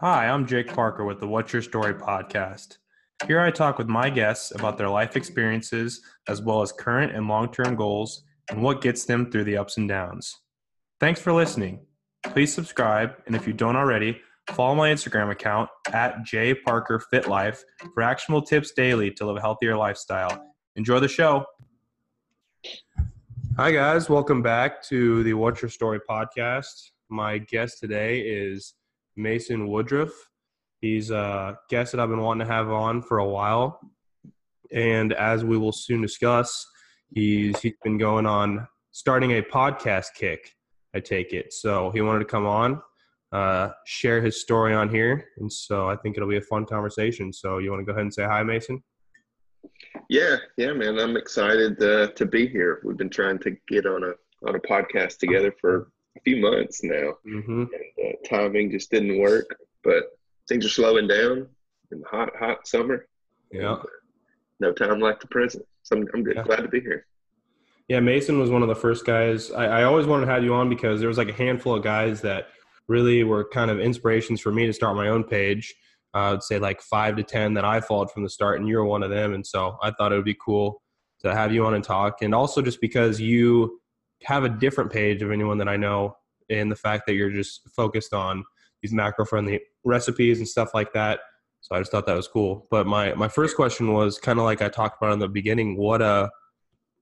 Hi, I'm Jake Parker with the What's Your Story podcast. Here I talk with my guests about their life experiences, as well as current and long term goals, and what gets them through the ups and downs. Thanks for listening. Please subscribe, and if you don't already, follow my Instagram account at jparkerfitlife for actionable tips daily to live a healthier lifestyle. Enjoy the show. Hi, guys. Welcome back to the What's Your Story podcast. My guest today is Mason Woodruff. He's a guest that I've been wanting to have on for a while. And as we will soon discuss, he's, he's been going on starting a podcast kick, I take it. So he wanted to come on, uh, share his story on here. And so I think it'll be a fun conversation. So you want to go ahead and say hi, Mason? Yeah, yeah, man. I'm excited uh, to be here. We've been trying to get on a on a podcast together for a few months now. Mm-hmm. And, uh, timing just didn't work, but things are slowing down in the hot, hot summer. Yeah. Uh, no time like the present. So I'm, I'm yeah. glad to be here. Yeah, Mason was one of the first guys. I, I always wanted to have you on because there was like a handful of guys that really were kind of inspirations for me to start my own page. Uh, I would say like five to 10 that I followed from the start, and you were one of them. And so I thought it would be cool to have you on and talk. And also just because you have a different page of anyone that I know, and the fact that you're just focused on these macro friendly recipes and stuff like that. So I just thought that was cool. But my my first question was kind of like I talked about in the beginning. What uh,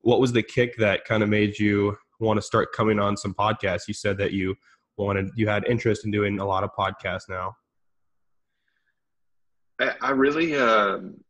what was the kick that kind of made you want to start coming on some podcasts? You said that you wanted you had interest in doing a lot of podcasts now. I, really, um,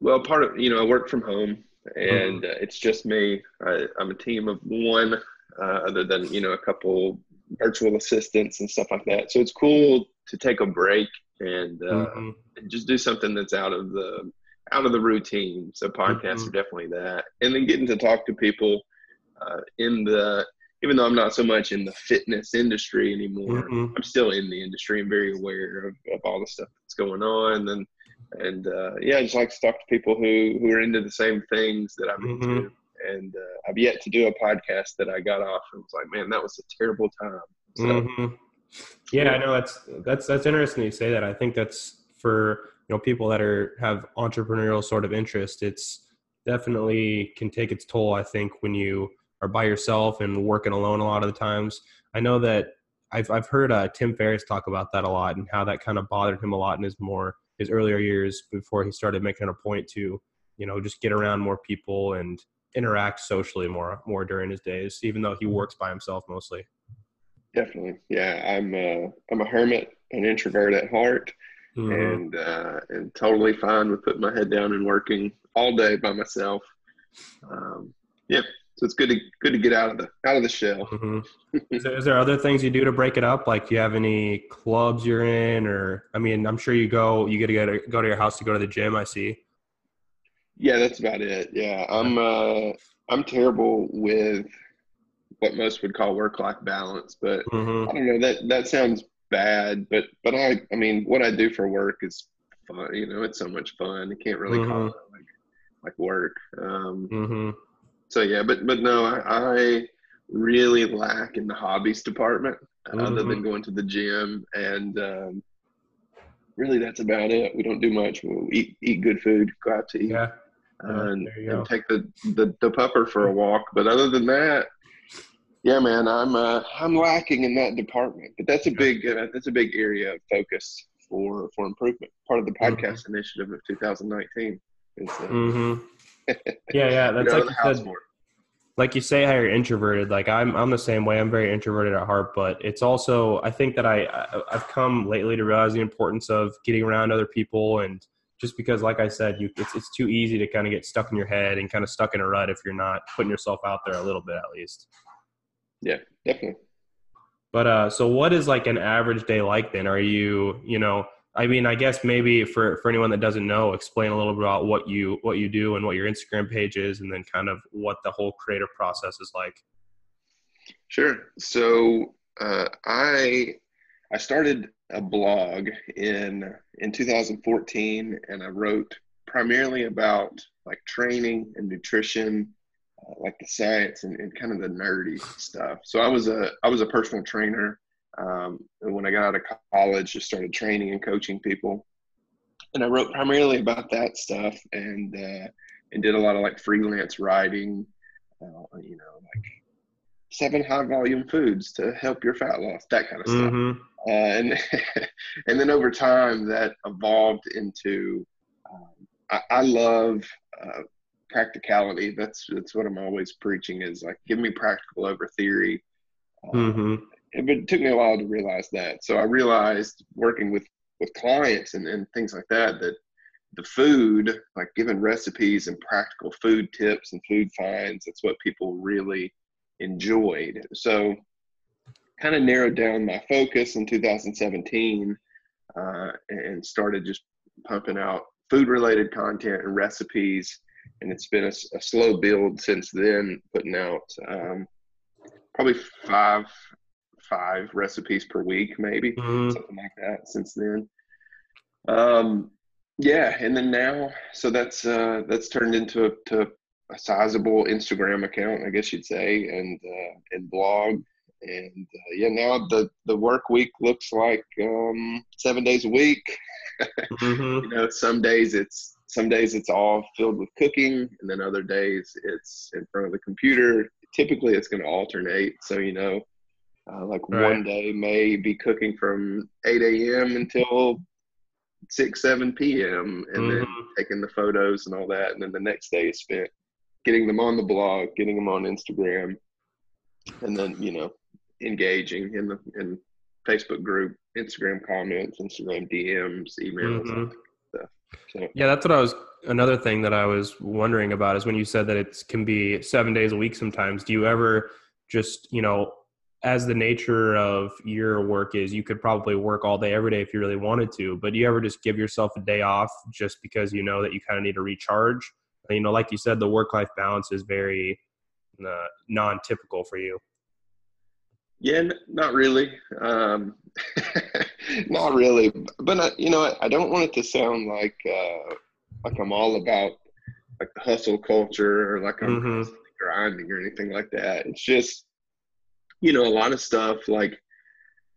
well, part of you know, I work from home, and mm-hmm. uh, it's just me. I, am a team of one, uh, other than you know a couple virtual assistants and stuff like that. So it's cool to take a break and, uh, mm-hmm. and just do something that's out of the out of the routine. So podcasts mm-hmm. are definitely that, and then getting to talk to people uh, in the even though I'm not so much in the fitness industry anymore, mm-hmm. I'm still in the industry and very aware of, of all the stuff that's going on. And and uh, yeah, I just like to talk to people who who are into the same things that I'm mm-hmm. into. And uh, I've yet to do a podcast that I got off and was like, man, that was a terrible time. So, mm-hmm. Yeah, I know that's that's that's interesting you say that. I think that's for you know people that are have entrepreneurial sort of interest. It's definitely can take its toll. I think when you are by yourself and working alone a lot of the times. I know that I've I've heard uh, Tim Ferriss talk about that a lot and how that kind of bothered him a lot in his more his earlier years before he started making a point to you know just get around more people and interact socially more more during his days, even though he works by himself mostly. Definitely, yeah. I'm a, I'm a hermit, an introvert at heart, mm-hmm. and uh, and totally fine with putting my head down and working all day by myself. Um, yeah, so it's good to good to get out of the out of the shell. Mm-hmm. is, there, is, there other things you do to break it up? Like, do you have any clubs you're in, or I mean, I'm sure you go you get to go to, go to your house to go to the gym. I see. Yeah, that's about it. Yeah, I'm uh, I'm terrible with what most would call work life balance, but mm-hmm. I don't know that that sounds bad, but but I I mean, what I do for work is fun. You know, it's so much fun. You can't really mm-hmm. call it like like work. Um, mm-hmm so yeah, but but no, I, I really lack in the hobbies department mm-hmm. other than mm-hmm. going to the gym and um, really that's about it. We don't do much. We'll eat eat good food, go out to eat, yeah. Uh, and, and, take the, the the pupper for a walk. But other than that, yeah, man, I'm uh, I'm lacking in that department. But that's a big uh, that's a big area of focus for for improvement. Part of the mm-hmm. podcast mm-hmm. initiative of 2019. Is, uh, mm-hmm. Yeah, yeah, that's like you, said, like you say how you're introverted. Like I'm, I'm the same way. I'm very introverted at heart, but it's also I think that I I've come lately to realize the importance of getting around other people and just because like I said, you it's it's too easy to kind of get stuck in your head and kind of stuck in a rut if you're not putting yourself out there a little bit at least. Yeah, definitely. But uh, so what is like an average day like then? Are you, you know, I mean, I guess maybe for, for anyone that doesn't know, explain a little bit about what you what you do and what your Instagram page is, and then kind of what the whole creative process is like. Sure. So uh, I I started a blog in in 2014, and I wrote primarily about like training and nutrition, uh, like the science and, and kind of the nerdy stuff. So I was a I was a personal trainer um, when I got out of college, just started training and coaching people, and I wrote primarily about that stuff and uh, and did a lot of like freelance writing, uh, you know, like seven high volume foods to help your fat loss, that kind of stuff. Mm-hmm. Uh, and and then over time that evolved into um, I, I, love uh, practicality. That's that's what I'm always preaching is like give me practical over theory. mm-hmm. It, it took me a while to realize that. So I realized working with with clients and, and things like that that the food, like giving recipes and practical food tips and food finds, that's what people really enjoyed. So kind of narrowed down my focus in 2017 uh, and started just pumping out food related content and recipes. And it's been a, a slow build since then, putting out um, probably five five recipes per week, maybe mm-hmm. something like that. Since then, um, yeah, and then now, so that's uh, that's turned into a, to a sizable Instagram account, I guess you'd say, and uh, and blog, and uh, yeah, now the the work week looks like um, seven days a week. mm-hmm. You know, some days it's some days it's all filled with cooking, and then other days it's in front of the computer. Typically, it's going to alternate. So you know, uh, like right. one day may be cooking from 8 a.m. until 6 7 p.m. and mm-hmm. then taking the photos and all that, and then the next day is spent getting them on the blog, getting them on Instagram, and then you know engaging in the in Facebook group, Instagram comments, Instagram DMs, emails, mm-hmm. stuff. So. Yeah, that's what I was. Another thing that I was wondering about is when you said that it can be seven days a week. Sometimes, do you ever just you know, as the nature of your work is, you could probably work all day every day if you really wanted to. But do you ever just give yourself a day off just because you know that you kind of need to recharge? You know, like you said, the work life balance is very uh, non-typical for you. Yeah, n- not really. Um, not really. But I, you know, I, I don't want it to sound like uh, like I'm all about like the hustle culture or like I'm mm-hmm. grinding or anything like that. It's just you know a lot of stuff like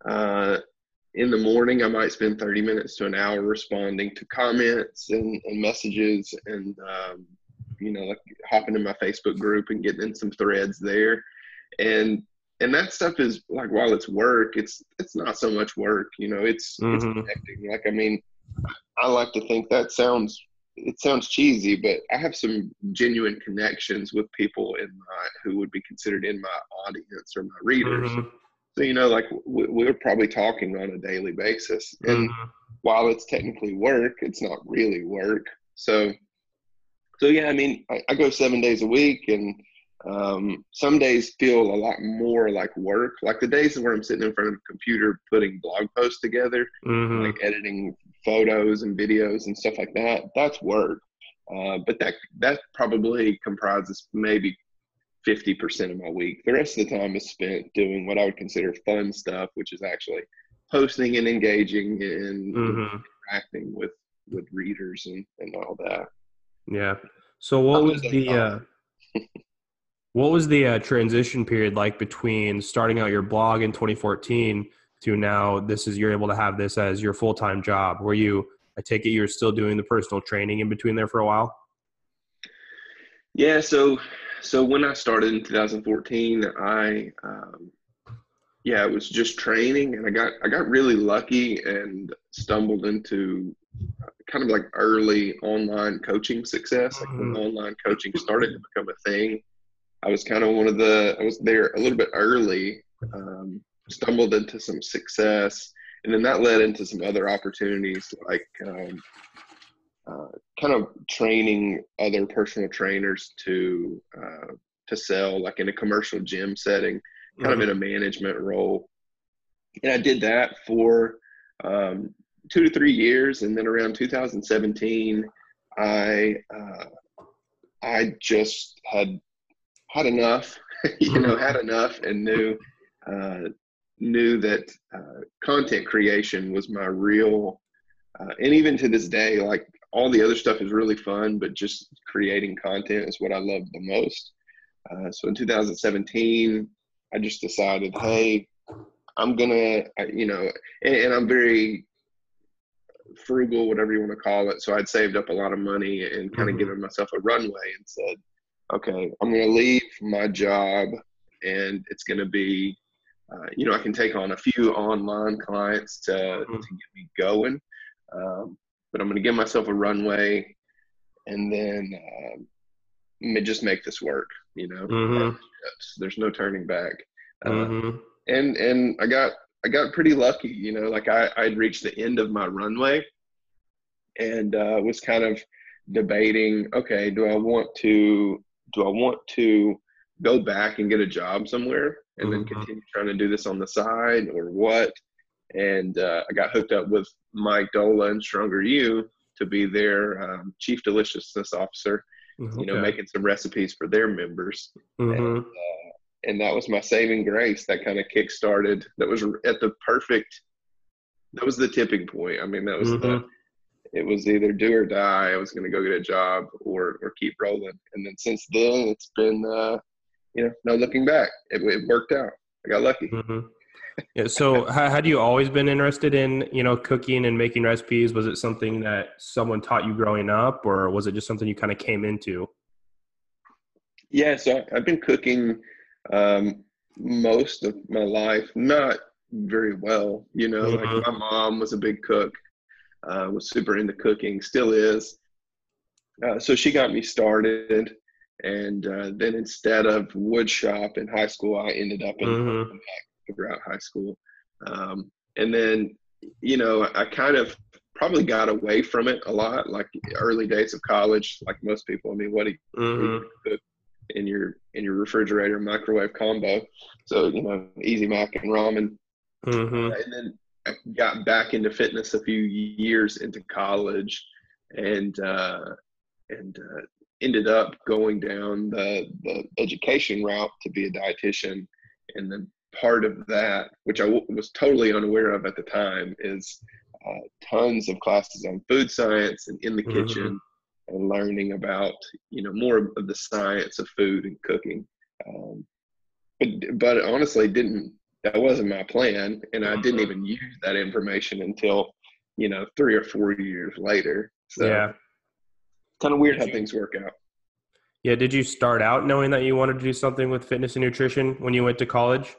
uh, in the morning I might spend 30 minutes to an hour responding to comments and, and messages and um, you know like hopping in my Facebook group and getting in some threads there and and that stuff is like while it's work, it's it's not so much work. You know, it's mm-hmm. it's connecting. Like I mean, I like to think that sounds it sounds cheesy, but I have some genuine connections with people in my who would be considered in my audience or my readers. Mm-hmm. So you know, like we're probably talking on a daily basis, and mm-hmm. while it's technically work, it's not really work. So, so yeah, I mean, I, I go seven days a week, and um, some days feel a lot more like work. Like the days where I'm sitting in front of a computer putting blog posts together, mm-hmm. like editing photos and videos and stuff like that. That's work. Uh, but that that probably comprises maybe 50% of my week. The rest of the time is spent doing what I would consider fun stuff, which is actually posting and engaging and mm-hmm. interacting with with readers and, and all that. Yeah. So what was the uh, What was the uh, transition period like between starting out your blog in 2014 to now this is you're able to have this as your full-time job? Were you I take it you're still doing the personal training in between there for a while? Yeah, so so when I started in 2014, I um, yeah, it was just training, and I got I got really lucky and stumbled into uh, kind of like early online coaching success. Like when mm-hmm. online coaching started to become a thing, I was kind of one of the I was there a little bit early, um, stumbled into some success, and then that led into some other opportunities like um, uh, kind of training other personal trainers to uh, to sell like in a commercial gym setting, kind mm-hmm. of in a management role, and I did that for um, two to three years, and then around 2017, I uh, I just had had enough, you know, had enough and knew uh, knew that uh, content creation was my real, uh, and even to this day, like all the other stuff is really fun, but just creating content is what I love the most. Uh, so in 2017, I just decided, hey, I'm gonna, you know, and, and, I'm very frugal, whatever you want to call it. So I'd saved up a lot of money and kind of mm-hmm. given myself a runway and said, okay, I'm gonna leave my job, and it's gonna be, uh, you know, I can take on a few online clients to mm-hmm. to get me going, um, but I'm gonna give myself a runway, and then. Um, just make this work you know mm-hmm. there's no turning back uh, mm-hmm. and and i got i got pretty lucky you know like i i'd reached the end of my runway and uh, was kind of debating okay do i want to do i want to go back and get a job somewhere and mm-hmm. then continue trying to do this on the side or what and uh, i got hooked up with mike doehla and stronger u to be their um, chief deliciousness officer mm-hmm. you know, making some recipes for their members. Mm-hmm. And, uh, and that was my saving grace that kind of kick started. That was at the perfect, that was the tipping point. I mean, that was mm-hmm. the, it was either do or die. I was going to go get a job or, or keep rolling. And then since then, it's been, uh, you know, no looking back. It, it worked out. I got lucky. Mm-hmm. Yeah. So, had you always been interested in you know cooking and making recipes? Was it something that someone taught you growing up, or was it just something you kind of came into? Yeah. So I've been cooking um, most of my life. Not very well, you know. Mm-hmm. Like my mom was a big cook, uh, was super into cooking, still is. Uh, so she got me started, and uh, then instead of wood shop in high school, I ended up in mm-hmm throughout high school. Um, and then, you know, I kind of probably got away from it a lot, like early days of college, like most people. I mean, what do you, mm-hmm. cook in your in your refrigerator microwave combo? So you know, easy mac and ramen. Mm-hmm. And then got back into fitness a few years into college, and uh, and uh, ended up going down the the education route to be a dietitian, and then part of that, which I w- was totally unaware of at the time, is uh, tons of classes on food science and in the mm-hmm. kitchen and learning about you know more of the science of food and cooking. Um, but but honestly, didn't that wasn't my plan, and I didn't mm-hmm. even use that information until you know three or four years later. So yeah, kind of weird how things work out. Yeah, did you start out knowing that you wanted to do something with fitness and nutrition when you went to college?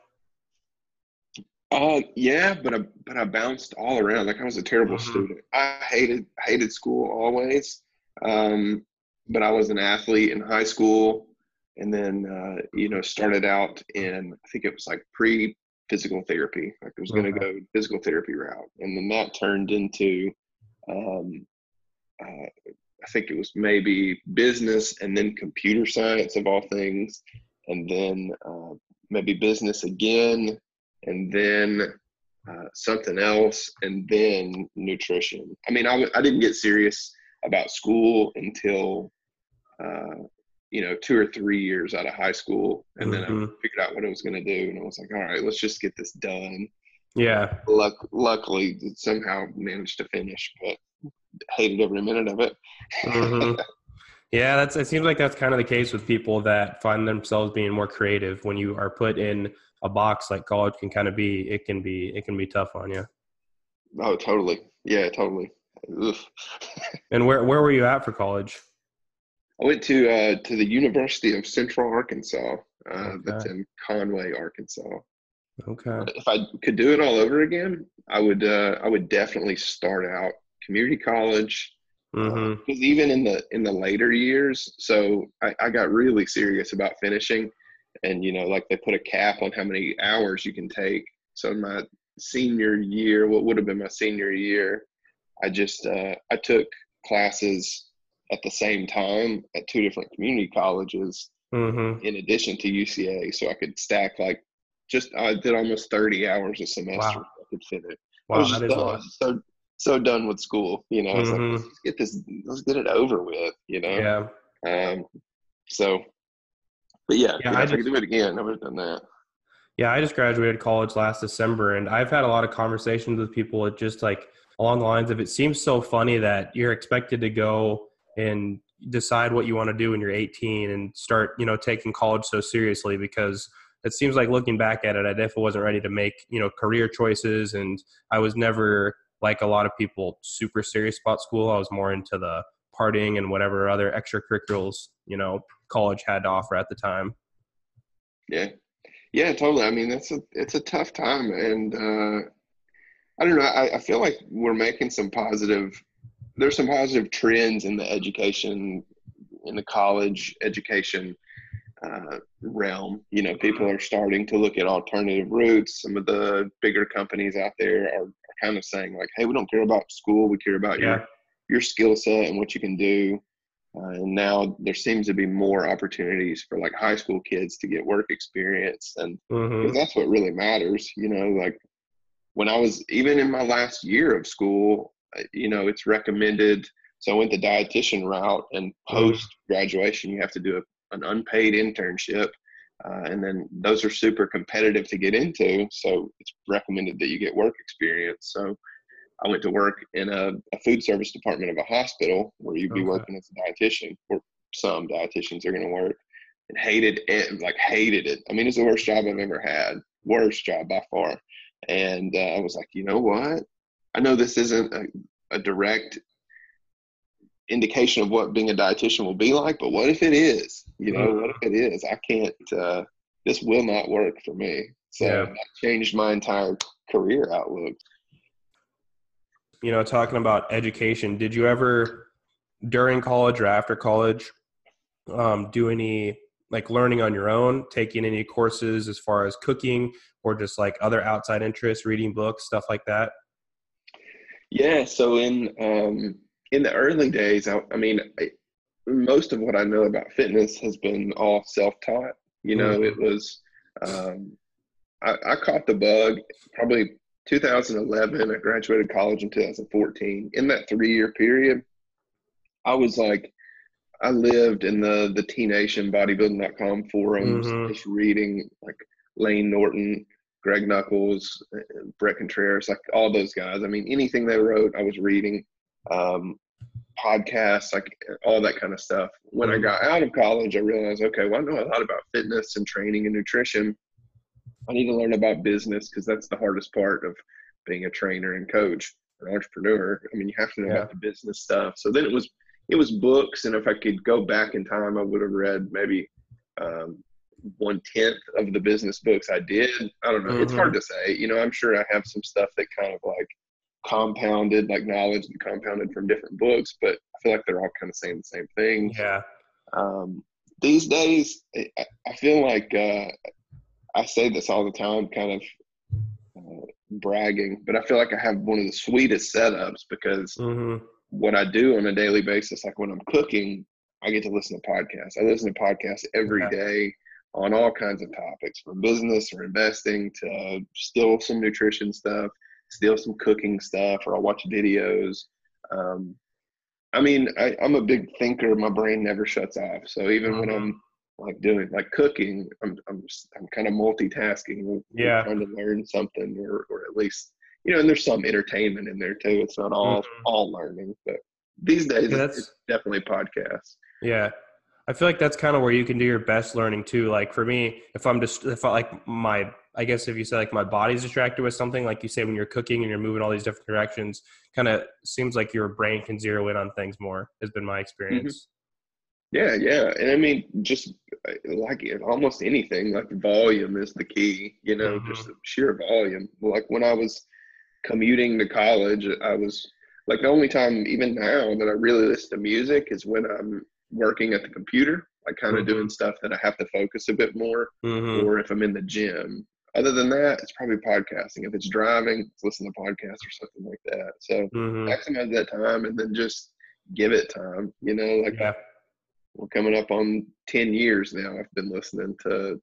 Uh, yeah, but I but I bounced all around. Like I was a terrible mm-hmm. student. I hated hated school always. Um, but I was an athlete in high school, and then uh, you know started out in I think it was like pre physical therapy. Like I was going to go physical therapy route, and then that turned into, um, uh, I think it was maybe business, and then computer science of all things, and then uh, maybe business again, and then uh, something else, and then nutrition. I mean, I, I didn't get serious about school until, uh, you know, two or three years out of high school. And mm-hmm. then I mm-hmm. figured out what I was going to do. And I was like, all right, let's just get this done. Yeah. Luck, luckily, somehow managed to finish, but hated every minute of it. mm-hmm. Yeah, that's. It seems like that's kind of the case with people that find themselves being more creative when you are put in a box like college can kind of be it can be it can be tough on you oh totally yeah totally and where where were you at for college i went to uh to the university of central arkansas uh okay. that's in conway arkansas okay if i could do it all over again i would uh i would definitely start out community college because mm-hmm. uh, even in the in the later years so I, I got really serious about finishing and you know like they put a cap on how many hours you can take so my senior year what would have been my senior year i just uh, i took classes at the same time at two different community colleges mm-hmm. in addition to uca so i could stack like just i did almost 30 hours a semester wow. i could fit it wow, i was just done, so so done with school you know mm-hmm. like, let's get this let's get it over with you know yeah um so but yeah, yeah, I, just, I could do it again, I would have done that. Yeah, I just graduated college last December, and I've had a lot of conversations with people. just like along the lines of it seems so funny that you're expected to go and decide what you want to do when you're 18 and start, you know, taking college so seriously because it seems like looking back at it, I definitely wasn't ready to make you know career choices, and I was never like a lot of people super serious about school. I was more into the partying and whatever other extracurriculars you know college had to offer at the time. Yeah, yeah, totally. I mean, that's a it's a tough time, and uh, I don't know. I, I feel like we're making some positive. There's some positive trends in the education, in the college education uh, realm. You know, people are starting to look at alternative routes. Some of the bigger companies out there are, are kind of saying like, "Hey, we don't care about school. We care about yeah. your your skill set and what you can do." Uh, and now there seems to be more opportunities for like high school kids to get work experience, and mm-hmm. that's what really matters. You know, like when I was even in my last year of school, you know, it's recommended. So I went the dietitian route, and mm-hmm. post graduation, you have to do a, an unpaid internship, uh, and then those are super competitive to get into. So it's recommended that you get work experience. So I went to work in a, a food service department of a hospital where you'd be okay. working as a dietitian, or some dietitians are going to work, and hated it, like hated it. I mean, it's the worst job I've ever had, worst job by far. And uh, I was like, you know what? I know this isn't a, a direct indication of what being a dietitian will be like, but what if it is? You know, what if it is? I can't. Uh, this will not work for me. So yeah. that changed my entire career outlook you know, talking about education, did you ever during college or after college um, do any like learning on your own, taking any courses as far as cooking or just like other outside interests, reading books, stuff like that? Yeah. So in um, in the early days, I, I mean, I, most of what I know about fitness has been all self taught. You know, mm-hmm. it was um, I, I caught the bug probably 2011, I graduated college in 2014. In that three year period, I was like, I lived in the the T Nation bodybuilding.com forums, mm-hmm. just reading like Layne Norton, Greg Nuckols, Bret Contreras, like all those guys. I mean, anything they wrote, I was reading. Um, podcasts, like all that kind of stuff. When I got out of college, I realized, okay, well, I know a lot about fitness and training and nutrition. I need to learn about business because that's the hardest part of being a trainer and coach, an entrepreneur. I mean, you have to know yeah. about the business stuff. So then it was it was books, and if I could go back in time, I would have read maybe um, one tenth of the business books I did. I don't know. Mm-hmm. It's hard mm-hmm. to say. You know, I'm sure I have some stuff that kind of like compounded, like knowledge that compounded from different books, but I feel like they're all kind of saying the same thing. Yeah. Um, these days, I feel like uh, I say this all the time, kind of uh, bragging, but I feel like I have one of the sweetest setups because mm-hmm. what I do on a daily basis, like when I'm cooking, I get to listen to podcasts. I listen to podcasts every yeah. day on all kinds of topics, from business or investing to still some nutrition stuff, still some cooking stuff, or I'll watch videos. Um, I mean, I, am a big thinker. My brain never shuts off. So even mm-hmm. when I'm like doing like cooking i'm i'm i'm kind of multitasking yeah trying to learn something or or at least you know and there's some entertainment in there too it's not all mm-hmm. all learning but these days yeah, it's, it's definitely podcasts yeah i feel like that's kind of where you can do your best learning too like for me if i'm just if i like my i guess if you say like my body's distracted with something like you say when you're cooking and you're moving all these different directions kind of seems like your brain can zero in on things more has been my experience yeah, yeah, and I mean, just uh, like almost anything, like volume is the key. You know, mm-hmm. just sheer volume. Like when I was commuting to college, I was like the only time, even now, that I really listen to music is when I'm working at the computer, like kind of mm-hmm. doing stuff that I have to focus a bit more, mm-hmm. or if I'm in the gym. Other than that, it's probably podcasting. If it's driving, it's listen to podcasts or something like that. So mm-hmm. maximize that time, and then just give it time. You know, like. Yeah we're coming up on 10 years now i've been listening to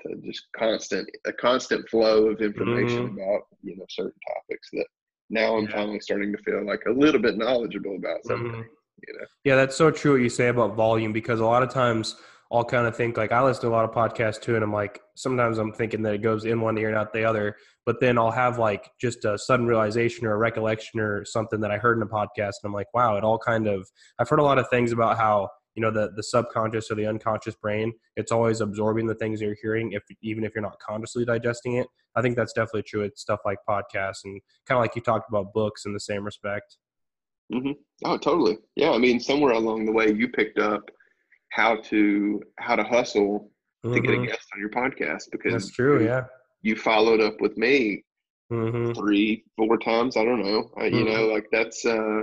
to just constant a constant flow of information mm-hmm. about you know certain topics that now i'm yeah. finally starting to feel like a little bit knowledgeable about something mm-hmm. Know? Yeah that's so true what you say about volume because a lot of times I'll kind of think like I listen to a lot of podcasts too, and I'm like sometimes I'm thinking that it goes in one ear and out the other, but then I'll have like just a sudden realization or a recollection or something that I heard in a podcast, and I'm like, wow, it all kind of I've heard a lot of things about how you know the the subconscious or the unconscious brain it's always absorbing the things you're hearing if even if you're not consciously digesting it. I think that's definitely true it's stuff like podcasts and kind of like you talked about books in the same respect mm-hmm. oh totally yeah i mean somewhere along the way you picked up how to how to hustle mm-hmm. to get a mm-hmm. guest on your podcast because that's true yeah you followed up with me mm-hmm. three four times i don't know I, you know like that's uh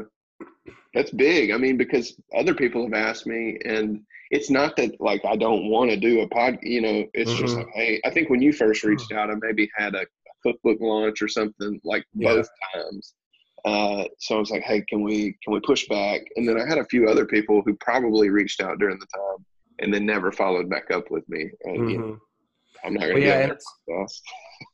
that's big. I mean, because other people have asked me, and it's not that like I don't want to do a pod. You know, it's mm-hmm. just like, hey, I think when you first reached out, I maybe had a, a cookbook launch or something like yeah. both times. Uh, so I was like, hey, can we can we push back? And then I had a few other people who probably reached out during the time and then never followed back up with me. mm-hmm. you know, I'm not gonna well, yeah,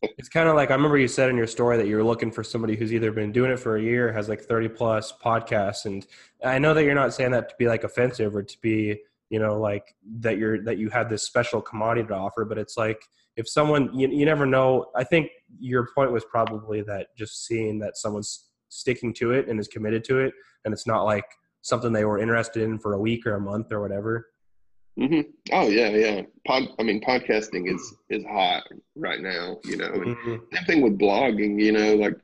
it's kind of like I remember you said in your story that you're looking for somebody who's either been doing it for a year, has like 30 plus podcasts, and I know that you're not saying that to be like offensive or to be you know like that you're that you have this special commodity to offer, but it's like if someone you, you never know. I think your point was probably that just seeing that someone's sticking to it and is committed to it, and it's not like something they were interested in for a week or a month or whatever. Mm-hmm. Oh yeah, yeah. Pod, I mean, podcasting is is hot right now. You know, and mm-hmm. same thing with blogging. You know, like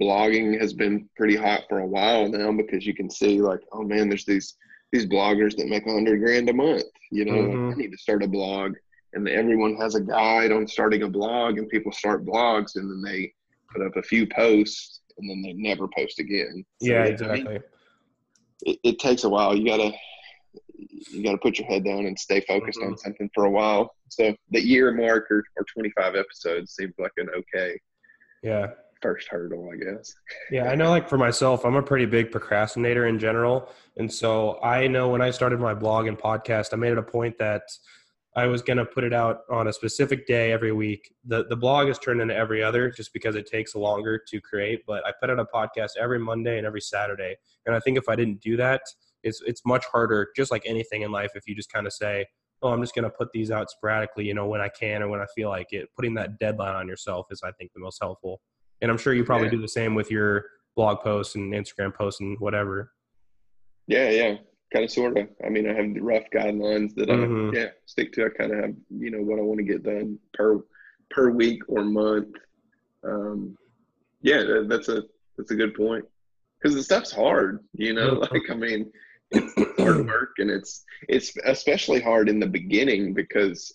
blogging has been pretty hot for a while now because you can see like, oh man, there's these these bloggers that make a hundred grand a month. You know, mm-hmm. I need to start a blog, and everyone has a guide on starting a blog, and people start blogs, and then they put up a few posts, and then they never post again. So, yeah, exactly. It, it takes a while. You gotta you got to put your head down and stay focused mm-hmm. on something for a while. So the year mark or, or 25 episodes seems like an okay. Yeah. First hurdle, I guess. yeah, I know. Like for myself, I'm a pretty big procrastinator in general, and so I know when I started my blog and podcast, I made it a point that I was going to put it out on a specific day every week. The the blog is turned into every other just because it takes longer to create, but I put out a podcast every Monday and every Saturday. And I think if I didn't do that, it's it's much harder just like anything in life if you just kind of say oh i'm just going to put these out sporadically you know when i can or when i feel like it putting that deadline on yourself is i think the most helpful and i'm sure you probably yeah. do the same with your blog posts and instagram posts and whatever yeah yeah kind of sort of i mean i have the rough guidelines that mm-hmm. i yeah stick to. I kind of have you know what i want to get done per per week or month. Um yeah that's a that's a good point. Because the stuff's hard you know like i mean it's hard work and it's it's especially hard in the beginning because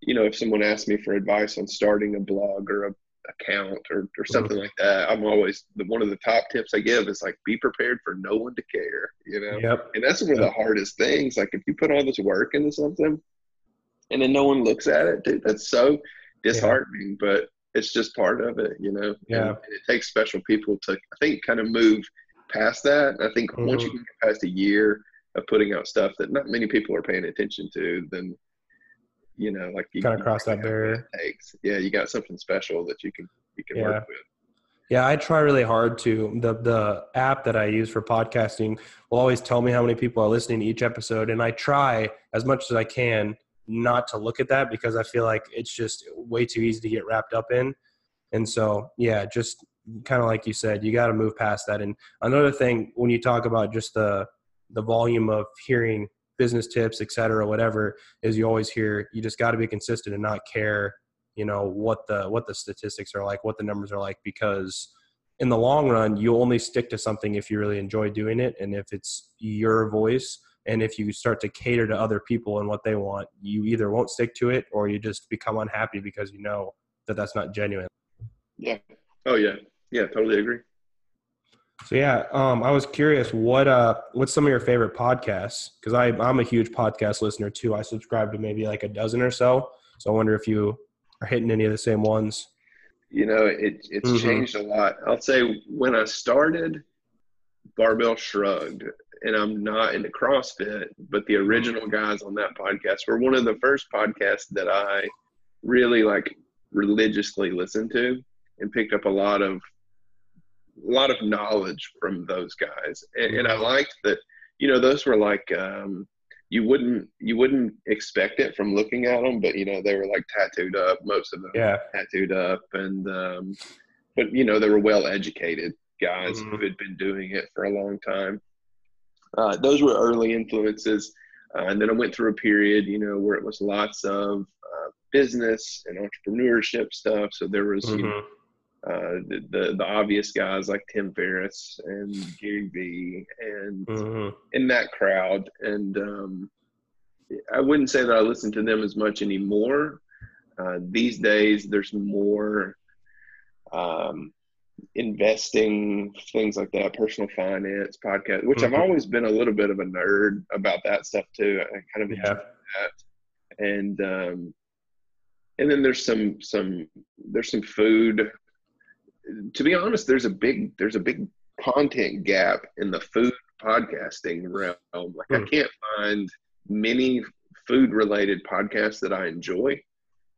you know if someone asks me for advice on starting a blog or a account or, or mm-hmm. something like that i'm always the one of the top tips i give is like be prepared for no one to care you know yep. and that's one of the hardest things like if you put all this work into something and then no one looks at it dude that's so disheartening yeah. but it's just part of it you know yeah and it takes special people to i think kind of move past that. I think mm-hmm. once you mm-hmm. get past a year of putting out stuff that not many people are paying attention to, then you know, like you kind of cross that barrier. Takes. Yeah, you got something special that you can you can yeah. work with. Yeah, I try really hard to. The the app that I use for podcasting will always tell me how many people are listening to each episode, and I try as much as I can not to look at that because I feel like it's just way too easy to get wrapped up in. And so, yeah, just kind of like you said, you got to move past that. And another thing, when you talk about just the the volume of hearing business tips, et cetera, whatever, is you always hear you just got to be consistent and not care, you know, what the what the statistics are like, what the numbers are like, because in the long run, you only stick to something if you really enjoy doing it, and if it's your voice. And if you start to cater to other people and what they want, you either won't stick to it or you just become unhappy because you know that that's not genuine. Yeah. Oh, yeah yeah, totally agree. So yeah, um, I was curious what uh what's some of your favorite podcasts? Because I I'm a huge podcast listener too. I subscribe to maybe like a dozen or so. So I wonder if you are hitting any of the same ones. You know, it it's mm-hmm. changed a lot. I'll say when I started, Barbell Shrugged, and I'm not into CrossFit, but the original guys on that podcast were one of the first podcasts that I really like religiously listened to and picked up a lot of a lot of knowledge from those guys, and, and I liked that. You know, those were like um, you wouldn't you wouldn't expect it from looking at them, but you know they were like tattooed up, most of them yeah. tattooed up, and um, but you know they were well educated guys mm-hmm. who had been doing it for a long time. Uh, those were early influences. Uh, and then I went through a period, you know, where it was lots of uh, business and entrepreneurship stuff. So there was, mm-hmm. you know, uh, the, the, the obvious guys like Tim Ferriss and Gary Vee and mm-hmm. in that crowd. And um, I wouldn't say that I listen to them as much anymore. Uh, these days, there's more um, investing things like that, personal finance podcast, which mm-hmm. I've always been a little bit of a nerd about that stuff too. I kind of enjoy that. And um, and then there's some some there's some food. To be honest, there's a big there's a big content gap in the food podcasting realm. Like mm. I can't find many food related podcasts that I enjoy.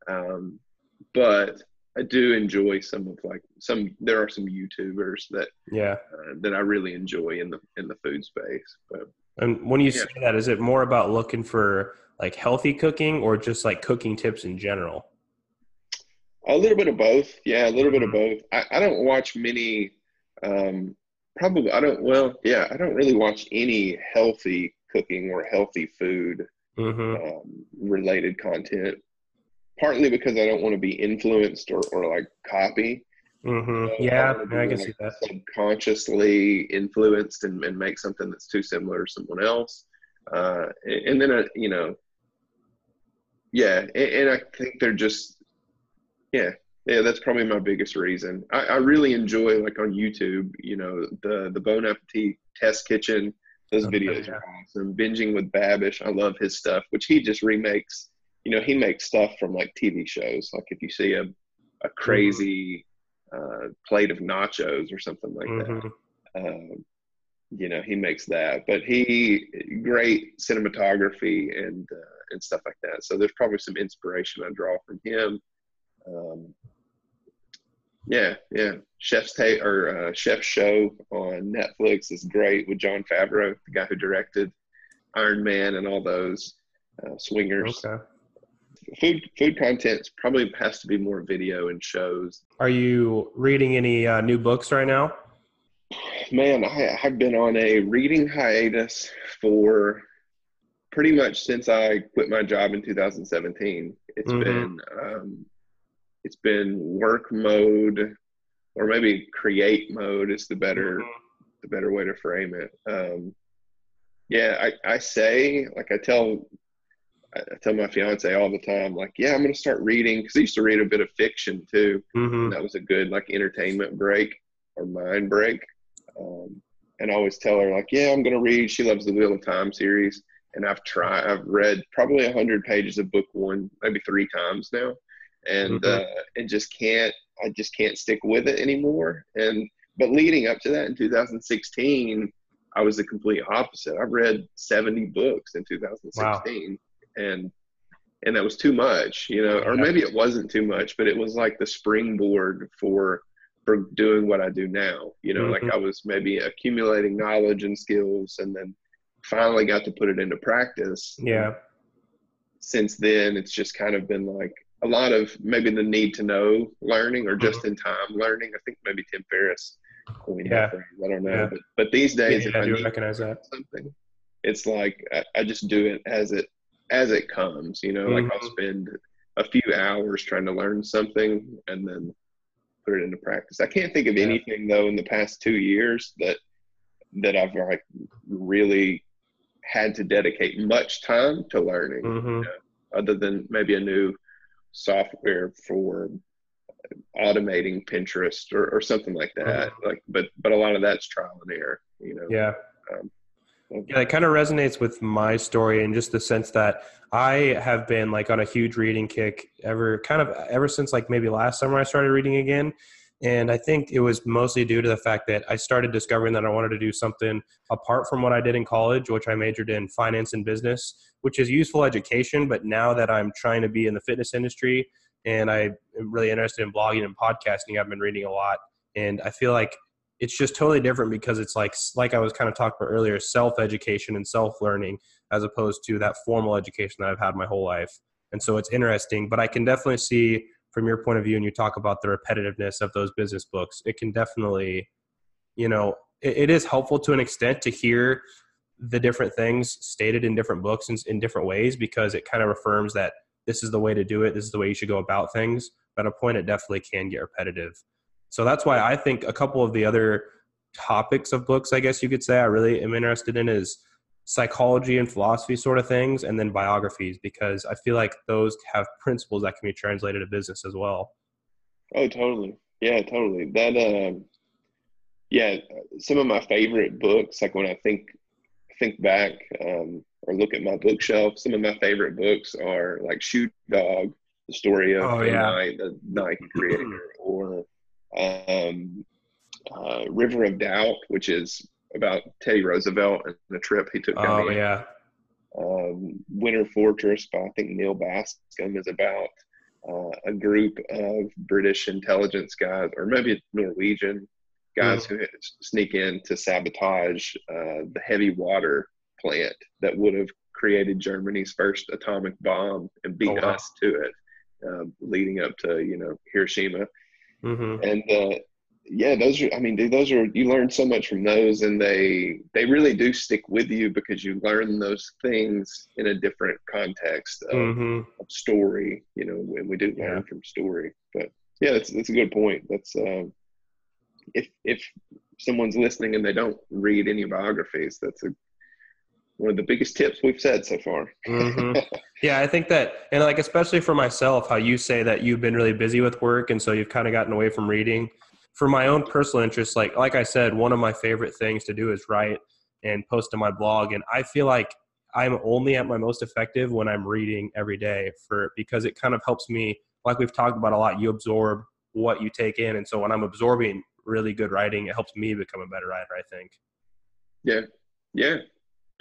Um, but I do enjoy some of like some. There are some YouTubers that yeah uh, that I really enjoy in the in the food space. But and when you yeah. say that, is it more about looking for like healthy cooking or just like cooking tips in general? A little bit of both. Yeah, a little bit of mm-hmm. both. I, I don't watch many. Um, probably I don't. Well, yeah, I don't really watch any healthy cooking or healthy food mm-hmm. um, related content partly because I don't want to be influenced or, or like copy. Mm-hmm. yeah, I, I can like see that. Subconsciously influenced and, and make something that's too similar to someone else. Uh, and, and, then, uh, you know, yeah, and, and, I think they're just, yeah, yeah, that's probably my biggest reason. I, I really enjoy like on YouTube, you know, the the Bon Appetit Test Kitchen. Those okay, videos yeah. are awesome. Binging with Babish, I love his stuff, which he just remakes you know, he makes stuff from like TV shows. Like if you see a, a mm-hmm. crazy uh, plate of nachos or something like mm-hmm. that, um, you know, he makes that. But he great cinematography and uh, and stuff like that. So there's probably some inspiration I draw from him. Um, yeah, yeah. Chef's Table or uh, Chef Show on Netflix is great with Jon Favreau, the guy who directed Iron Man and all those uh, swingers. Okay food food content probably has to be more video and shows. Are you reading any uh, new books right now? Man, I, I've been on a reading hiatus for pretty much since I quit my job in 2017. It's mm-hmm. been um, it's been work mode, or maybe create mode is the better mm-hmm. the better way to frame it. Um, yeah, I, I say like I tell I tell my fiance all the time, like, yeah, I'm going to start reading because I used to read a bit of fiction too. Mm-hmm. that was a good like entertainment break or mind break. Um, and I always tell her like, yeah, I'm going to read. She loves the Wheel of Time series, and I've tried. I've read probably a hundred pages of book one, maybe three times now, and mm-hmm. uh, and just can't. I just can't stick with it anymore. And but leading up to that in 2016, I was the complete opposite. I've read 70 books in 2016. Wow and and that was too much, you know, or maybe it wasn't too much, but it was like the springboard for for doing what I do now. You know, mm-hmm. like I was maybe accumulating knowledge and skills, and then finally got to put it into practice. Yeah. Since then, it's just kind of been like a lot of maybe the need to know learning or just mm-hmm. in time learning. I think maybe Tim Ferriss coined yeah. phrase. I don't know, yeah. but but these days, yeah, if I, I do recognize that something, it's like I, I just do it as it as it comes. You know, mm-hmm. like I'll spend a few hours trying to learn something and then put it into practice. I can't think of yeah. anything though in the past two years that that I've like really had to dedicate much time to learning, mm-hmm. you know, other than maybe a new software for automating Pinterest or, or something like that. Mm-hmm. Like, but but a lot of that's trial and error. You know. Yeah. Um, yeah, it kind of resonates with my story in just the sense that I have been like on a huge reading kick ever kind of ever since like maybe last summer I started reading again. And I think it was mostly due to the fact that I started discovering that I wanted to do something apart from what I did in college, which I majored in finance and business, which is useful education. But now that I'm trying to be in the fitness industry and I'm really interested in blogging and podcasting, I've been reading a lot. And I feel like it's just totally different because it's like like I was kind of talking about earlier, self education and self learning as opposed to that formal education that I've had my whole life. And so it's interesting, but I can definitely see from your point of view, and you talk about the repetitiveness of those business books, it can definitely, you know, it, it is helpful to an extent to hear the different things stated in different books in, in different ways because it kind of affirms that this is the way to do it. This is the way you should go about things. But at a point, it definitely can get repetitive. So that's why I think a couple of the other topics of books, I guess you could say, I really am interested in is psychology and philosophy sort of things, and then biographies because I feel like those have principles that can be translated to business as well. Oh, totally. Yeah, totally. That, uh, yeah, some of my favorite books, like when I think think back um, or look at my bookshelf, some of my favorite books are like Shoe Dog, the story of oh, yeah. Nike, the Nike creator, or um, uh, River of Doubt, which is about Teddy Roosevelt and the trip he took. Oh yeah. Um, Winter Fortress by I think Neal Bascomb is about uh, a group of British intelligence guys, or maybe Norwegian guys mm. who sneak in to sabotage uh, the heavy water plant that would have created Germany's first atomic bomb and beat oh, wow. us to it, uh, leading up to you know Hiroshima. Mm-hmm. And uh, yeah, those are. I mean, dude, those are. You learn so much from those, and they they really do stick with you because you learn those things in a different context of, mm-hmm. of story. You know, when we do learn yeah. from story. But yeah, that's that's a good point. That's uh, if if someone's listening and they don't read any biographies, that's a one of the biggest tips we've said so far. mm-hmm. Yeah, I think that, and like especially for myself, how you say that you've been really busy with work, and so you've kind of gotten away from reading for my own personal interest, like like I said, one of my favorite things to do is write and post to my blog. And I feel like I'm only at my most effective when I'm reading every day for because it kind of helps me, like we've talked about a lot, you absorb what you take in. And so when I'm absorbing really good writing, it helps me become a better writer, I think. Yeah. Yeah.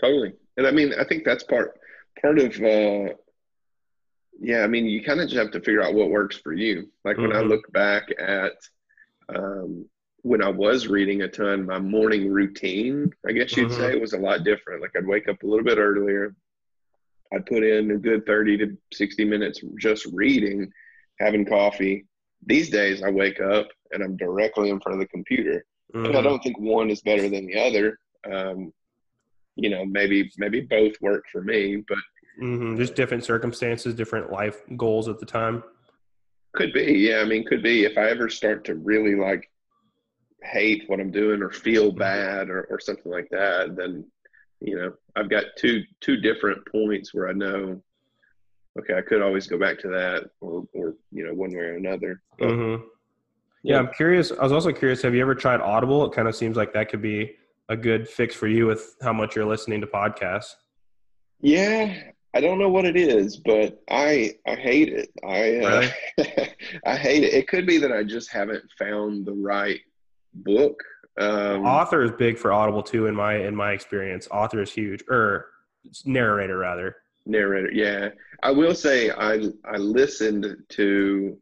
Totally. And I mean, I think that's part part of uh yeah, I mean, you kind of just have to figure out what works for you. Like when mm-hmm. I look back at um, when I was reading a ton, my morning routine, I guess you'd mm-hmm. say, was a lot different. Like I'd wake up a little bit earlier. I'd put in a good 30 to 60 minutes just reading, having coffee. These days, I wake up and I'm directly in front of the computer. Mm-hmm. And I don't think one is better than the other. Um, you know, maybe maybe both work for me, but mm-hmm. just different circumstances, different life goals at the time. Could be, yeah. I mean, could be. If I ever start to really like hate what I'm doing or feel mm-hmm. bad or, or something like that, then you know, I've got two two different points where I know, okay, I could always go back to that, or or you know, one way or another. But, mm-hmm. yeah, yeah, I'm curious. I was also curious. Have you ever tried Audible? It kind of seems like that could be a good fix for you with how much you're listening to podcasts. Yeah, I don't know what it is, but I I hate it. I uh, really? I hate it. It could be that I just haven't found the right book. Um, author is big for Audible too, in my in my experience. Author is huge, or narrator rather. Narrator, yeah. I will say I I listened to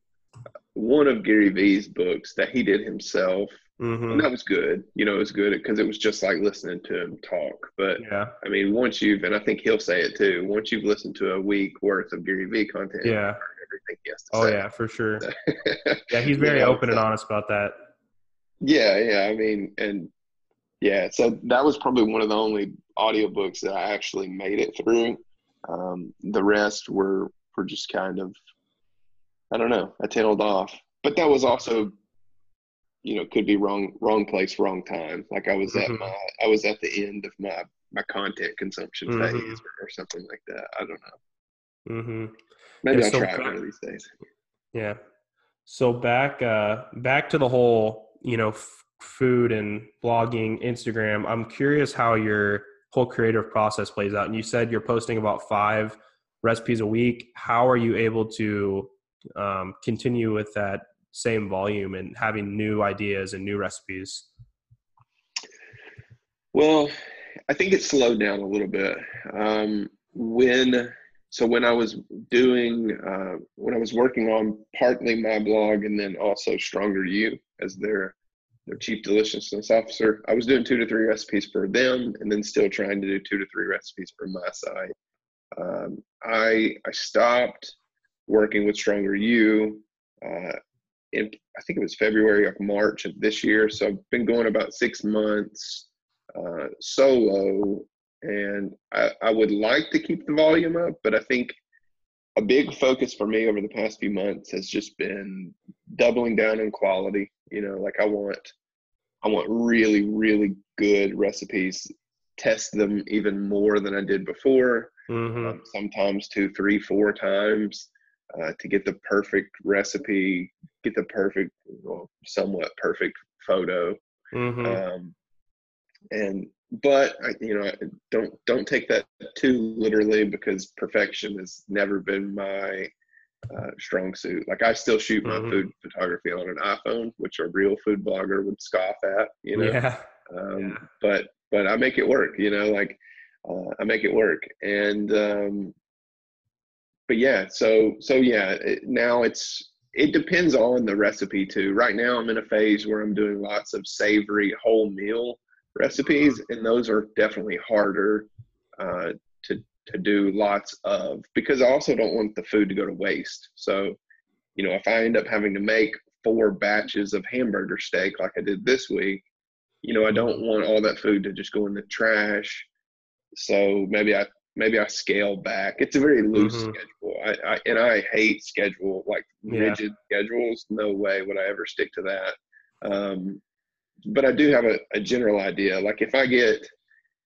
one of Gary Vee's books that he did himself Mm-hmm. And that was good. You know, it was good because it was just like listening to him talk. But yeah, I mean, once you've, and I think he'll say it too, once you've listened to a week worth of Gary Vee content, yeah, everything he has to oh, say. yeah, for sure. yeah, he's very you know, open so, and honest about that. Yeah, yeah. I mean, and yeah, so that was probably one of the only audiobooks that I actually made it through. Um, the rest were were just kind of, I don't know, I tailed off. But that was also you know could be wrong wrong place wrong time. Like i was mm-hmm. at my i was at the end of my my content consumption mm-hmm. phase or, or, something like that. I don't know. Mm-hmm. maybe yeah, i'll so try back, one of these days. Yeah. So back uh back to the whole you know f- food and blogging instagram i'm curious how your whole creative process plays out. And you said you're posting about five recipes a week. How are you able to um, continue with that same volume and having new ideas and new recipes? Well, I think it slowed down a little bit. Um, when so when I was doing uh, when I was working on partly my blog and then also Stronger U as their their chief deliciousness officer, I was doing two to three recipes for them and then still trying to do two to three recipes for my side. Um, I I stopped working with Stronger U uh, in I think it was February or March of this year. So I've been going about six months uh, solo, and I, I would like to keep the volume up, but I think a big focus for me over the past few months has just been doubling down on quality. You know, like I want I want really, really good recipes. Test them even more than I did before. Mm-hmm. Um, sometimes two, three, four times uh, to get the perfect recipe, get the perfect, well, somewhat perfect photo. Mm-hmm. Um, and but I, you know, don't don't take that too literally because perfection has never been my uh, strong suit. Like I still shoot my mm-hmm. food photography on an iPhone, which a real food blogger would scoff at. You know, yeah. Um, yeah. But but I make it work. You know, like uh, I make it work, and um, but yeah. So so yeah. It, now it's it depends on the recipe too. Right now, I'm in a phase where I'm doing lots of savory whole meal recipes, and those are definitely harder uh, to to do lots of because I also don't want the food to go to waste. So, you know, if I end up having to make four batches of hamburger steak like I did this week, you know, I don't want all that food to just go in the trash. So maybe I maybe I scale back. It's a very loose mm-hmm. schedule. I, I, and I hate schedule like yeah. rigid schedules. No way would I ever stick to that. Um, but I do have a, a general idea. Like if I get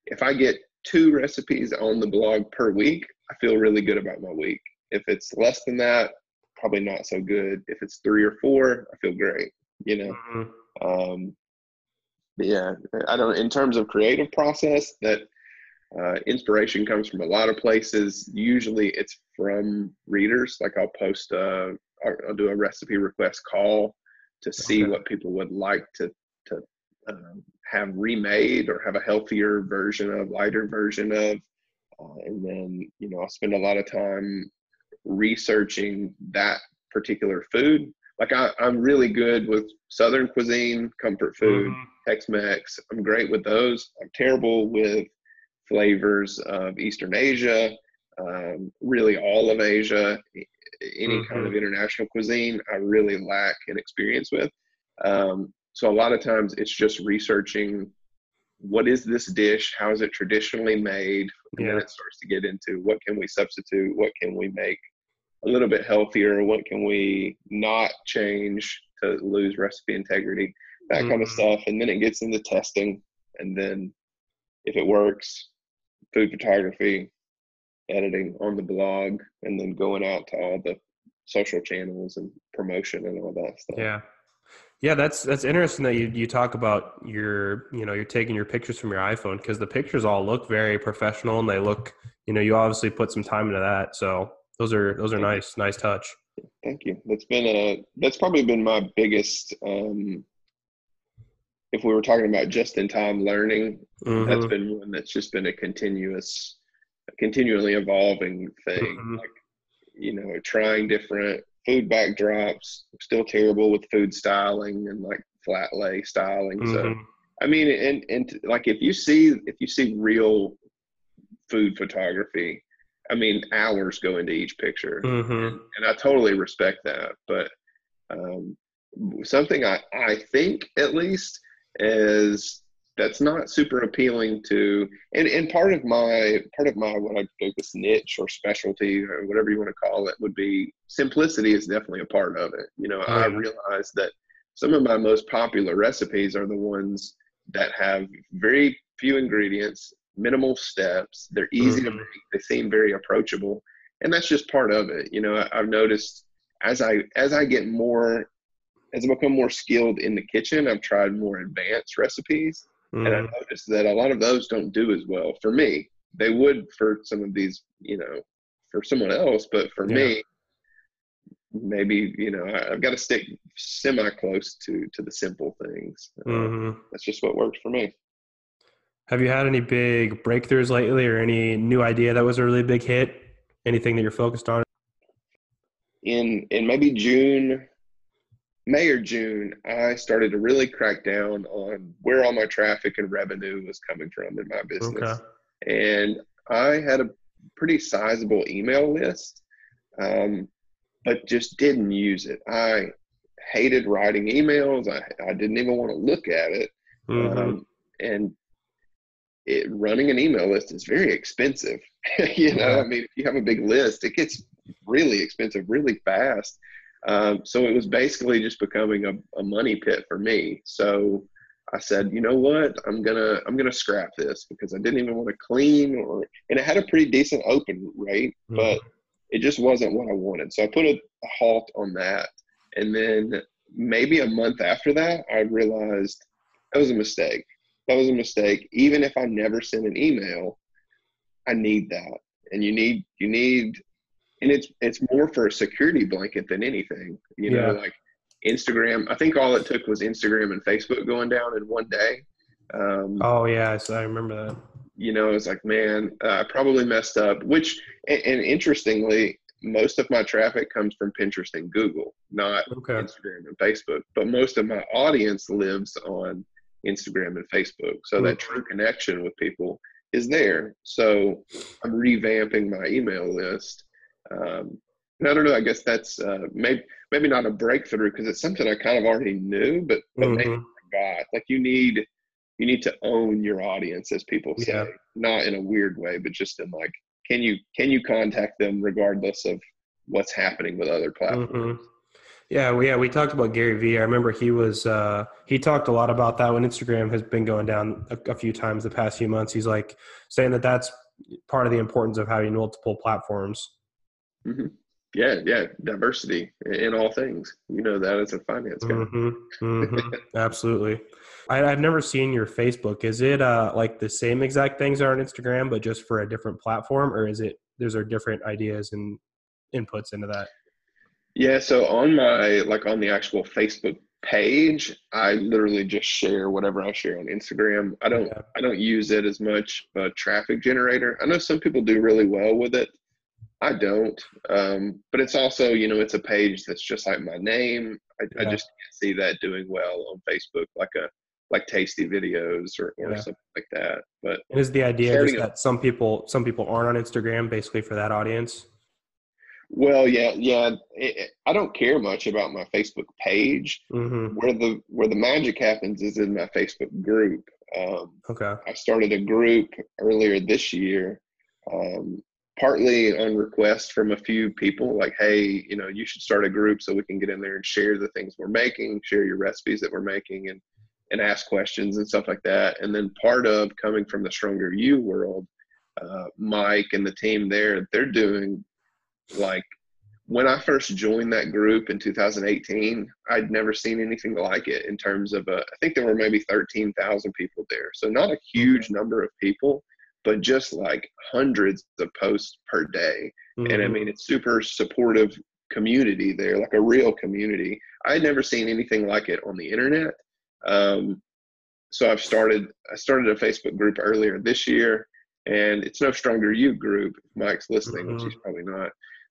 if I get two recipes on the blog per week, I feel really good about my week. If it's less than that, probably not so good. If it's three or four, I feel great. You know. Mm-hmm. Um, yeah, I don't. In terms of creative process, that uh, inspiration comes from a lot of places. Usually, it's from readers. Like I'll post a, I'll do a recipe request call to see okay. what people would like to to um, have remade or have a healthier version of, lighter version of. Uh, and then, you know, I'll spend a lot of time researching that particular food. Like I, I'm really good with Southern cuisine, comfort food, mm-hmm. Tex-Mex. I'm great with those. I'm terrible with flavors of Eastern Asia, um, really all of Asia, any mm-hmm. kind of mm-hmm. international cuisine. I really lack an experience with. Um, so a lot of times it's just researching what is this dish? How is it traditionally made? And yeah. then it starts to get into what can we substitute? What can we make a little bit healthier? What can we not change to lose recipe integrity? That mm-hmm. kind of stuff. And then it gets into testing. And then if it works, food photography, editing on the blog, and then going out to all the social channels and promotion and all that stuff. Yeah. Yeah, that's that's interesting that you you talk about your you know you're taking your pictures from your iPhone because the pictures all look very professional and they look you know you obviously put some time into that so those are those are nice nice touch. Thank you. That's been a that's probably been my biggest. Um, if we were talking about just in time learning, mm-hmm. that's been one that's just been a continuous, a continually evolving thing. Mm-hmm. Like you know, trying different food backdrops. Still terrible with food styling and like flat lay styling. Mm-hmm. So I mean, and and like if you see if you see real food photography, I mean, hours go into each picture, mm-hmm. and, and, I totally respect that. But um, something I I think at least is that's not super appealing to and, and part of my part of my what I do this niche or specialty or whatever you want to call it would be simplicity is definitely a part of it. You know, I realize that some of my most popular recipes are the ones that have very few ingredients, minimal steps, they're easy mm-hmm. to make, they seem very approachable. And that's just part of it. You know, I, I've noticed as I as I get more as I become more skilled in the kitchen, I've tried more advanced recipes Mm. And I mm. noticed that a lot of those don't do as well for me. They would for some of these, you know, for someone else, but for yeah. me, maybe you know I, have got to stick semi close to to the simple things. Uh, mm-hmm. that's just what works for me. Have you had any big breakthroughs lately, or any new idea that was a really big hit? Anything that you're focused on? In in maybe June, May or June, I started to really crack down on where all my traffic and revenue was coming from in my business. Okay. And I had a pretty sizable email list, um, but just didn't use it. I hated writing emails. I, I didn't even want to look at it. Mm-hmm. Um, and it, running an email list is very expensive. you know. I mean, if you have a big list, it gets really expensive really fast. Um, so it was basically just becoming a, a money pit for me. So I said, you know what, I'm gonna I'm gonna scrap this because I didn't even want to clean or and it had a pretty decent open rate, mm-hmm. but it just wasn't what I wanted. So I put a, a halt on that, and then maybe a month after that, I realized that was a mistake. That was a mistake. Even if I never send an email, I need that, and you need you need, and it's it's more for a security blanket than anything. You know, yeah. like Instagram. I think all it took was Instagram and Facebook going down in one day. Um, oh yeah, so I remember that. You know, it's like, man, uh, I probably messed up. Which, and, and, interestingly, most of my traffic comes from Pinterest and Google, not okay. Instagram and Facebook. But most of my audience lives on Instagram and Facebook, so mm-hmm. that true connection with people is there. So I'm revamping my email list. Um, I don't know. I guess that's uh, maybe maybe not a breakthrough because it's something I kind of already knew, but but mm-hmm. maybe forgot. Like you need you need to own your audience, as people say, yeah. not in a weird way, but just in like, can you can you contact them regardless of what's happening with other platforms? Mm-hmm. Yeah, we, yeah, we talked about Gary Vee. I remember he was uh, he talked a lot about that when Instagram has been going down a, a few times the past few months. He's like saying that that's part of the importance of having multiple platforms. Mm-hmm yeah, yeah, diversity in all things. You know that as a finance guy. Mm-hmm, mm-hmm, absolutely. I, have never seen your Facebook. Is it uh, like the same exact things are on Instagram, but just for a different platform, or is it there's are different ideas and inputs into that? Yeah, so on my like on the actual Facebook page, I literally just share whatever I share on Instagram. I don't yeah. I don't use it as much a traffic generator. I know some people do really well with it. I don't. Um, but it's also, you know, it's a page that's just like my name. I, yeah. I, just can't see that doing well on Facebook, like a like tasty videos or, or yeah. something like that. But and is the idea that some people some people aren't on Instagram basically for that audience? Well, yeah, yeah. It, I don't care much about my Facebook page. Mm-hmm. Where the where the magic happens is in my Facebook group. Um, okay. I started a group earlier this year um, partly on request from a few people like hey you know you should start a group so we can get in there and share the things we're making share your recipes that we're making and and ask questions and stuff like that. And then part of coming from the Stronger U world uh, mike and the team there they're doing like when i first joined that group in 2018 i'd never seen anything like it in terms of uh, i think there were maybe 13000 people there. So not a huge number of people but just like hundreds of posts per day. Mm-hmm. And I mm-hmm. mean, it's super supportive community there, like a real community. I had never seen anything like it on the internet. Um, so I've started, I started a Facebook group earlier this year and it's no Stronger U group. Mike's listening, mm-hmm. which he's probably not.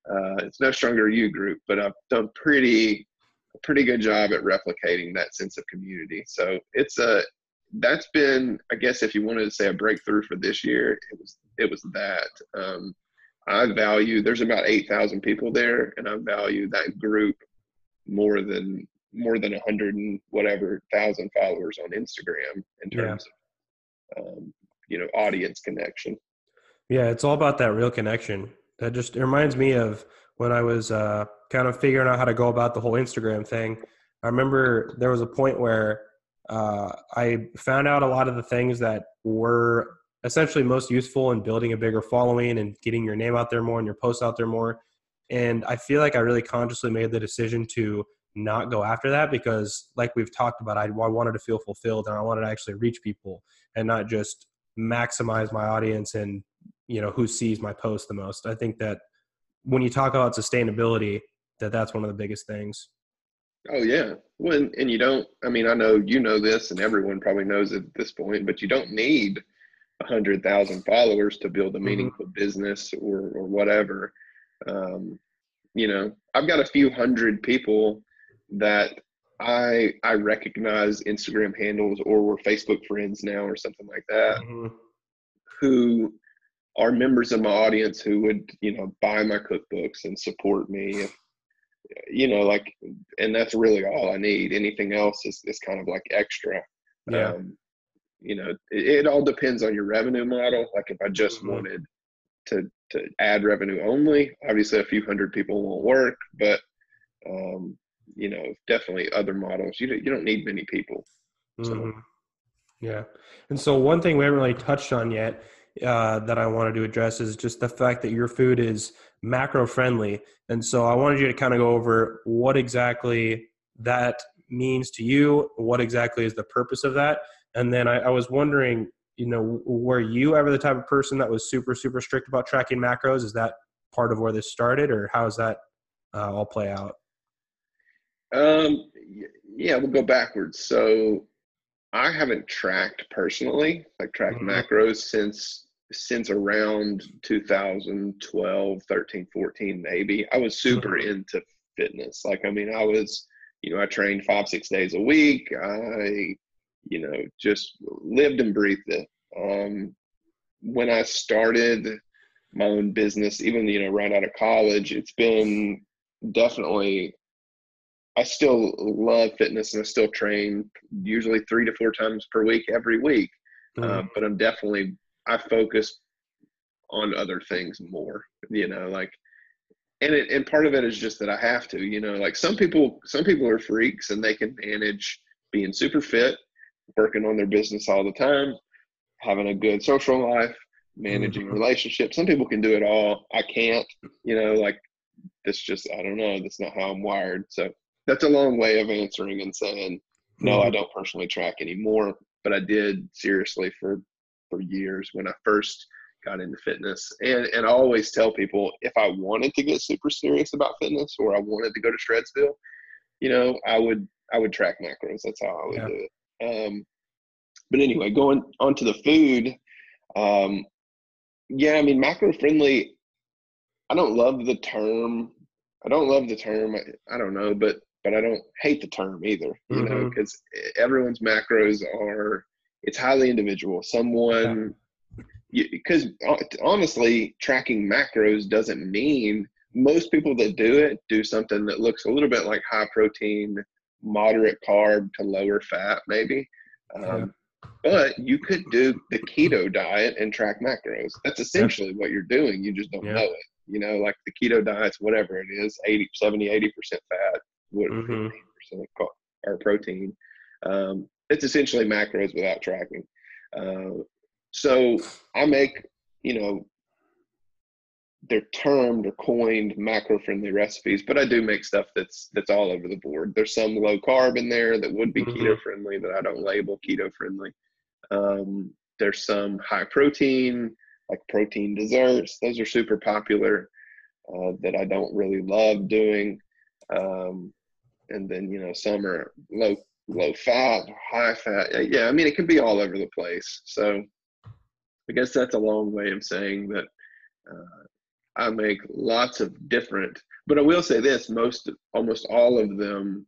Uh, it's no Stronger U group, but I've done pretty, pretty good job at replicating that sense of community. So it's a, that's been, I guess, if you wanted to say a breakthrough for this year, it was it was that. Um, I value. There's about eight thousand people there, and I value that group more than more than a hundred and whatever thousand followers on Instagram in terms yeah. of um, you know audience connection. Yeah, it's all about that real connection. That just reminds me of when I was uh, kind of figuring out how to go about the whole Instagram thing. I remember there was a point where uh, I found out a lot of the things that were essentially most useful in building a bigger following and getting your name out there more and your posts out there more. And I feel like I really consciously made the decision to not go after that because, like we've talked about, I, I wanted to feel fulfilled and I wanted to actually reach people and not just maximize my audience and you know who sees my post the most. I think that when you talk about sustainability, that that's one of the biggest things. Oh yeah. Well, and you don't. I mean, I know you know this, and everyone probably knows at this point. But you don't need a hundred thousand followers to build a mm-hmm. meaningful mm-hmm. business or or whatever. Um, you know, I've got a few hundred people that I I recognize Instagram handles or we're Facebook friends now or something like that, mm-hmm. who are members of my audience who would you know buy my cookbooks and support me if you know, like, and that's really all I need. Anything else is, is kind of like extra. Yeah. Um, you know, it, it, all depends on your revenue model. Like if I just mm-hmm. wanted to to add revenue only, obviously a few hundred people won't work, but um, you know, definitely other models. You don't, you don't need many people. So. Mm-hmm. Yeah, and so one thing we haven't really touched on yet uh, that I wanted to address is just the fact that your food is macro friendly, and so I wanted you to kind of go over what exactly that means to you, what exactly is the purpose of that, and then I, I was wondering, you know, were you ever the type of person that was super super strict about tracking macros? Is that part of where this started, or how does that uh, all play out? Um, yeah, we'll go backwards. So I haven't tracked personally, like tracked mm-hmm. macros since since around 2012, 13, 14, maybe. I was super into fitness. Like, I mean, I was, you know, I trained five, six days a week. I, you know, just lived and breathed it. Um, when I started my own business, even, you know, right out of college, it's been definitely I still love fitness and I still train usually three to four times per week every week. Mm-hmm. Uh, but I'm definitely I focus on other things more. You know, like and it, and part of it is just that I have to. You know, like some people some people are freaks and they can manage being super fit, working on their business all the time, having a good social life, managing mm-hmm. relationships. Some people can do it all. I can't. You know, like that's just I don't know. That's not how I'm wired. So that's a long way of answering and saying no mm-hmm. i don't personally track anymore but i did seriously for for years when i first got into fitness and and i always tell people if i wanted to get super serious about fitness or i wanted to go to shredsville you know i would i would track macros that's how i would yeah. do it um but anyway going on to the food um yeah i mean macro friendly i don't love the term i don't love the term I, I don't know but but I don't hate the term either, you mm-hmm. know, because everyone's macros are, it's highly individual. Someone, because uh, honestly, tracking macros doesn't mean most people that do it do something that looks a little bit like high protein, moderate carb to lower fat, maybe. Um, But you could do the keto diet and track macros. That's essentially yeah. what you're doing. You just don't yeah. know it. You know, like the keto diet's whatever it is, 80, 70, 80% fat what mm-hmm. percent or protein. Um, it's essentially macros without tracking. Uh, so I make, you know, they're termed or coined macro friendly recipes, but I do make stuff that's that's all over the board. There's some low carb in there that would be mm-hmm. keto friendly that I don't label keto friendly. Um, there's some high protein, like protein desserts. Those are super popular uh, that I don't really love doing. Um, and then you know some are low low fat, high fat. Yeah, I mean it can be all over the place. So I guess that's a long way of saying that uh, I make lots of different. But I will say this: most, almost all of them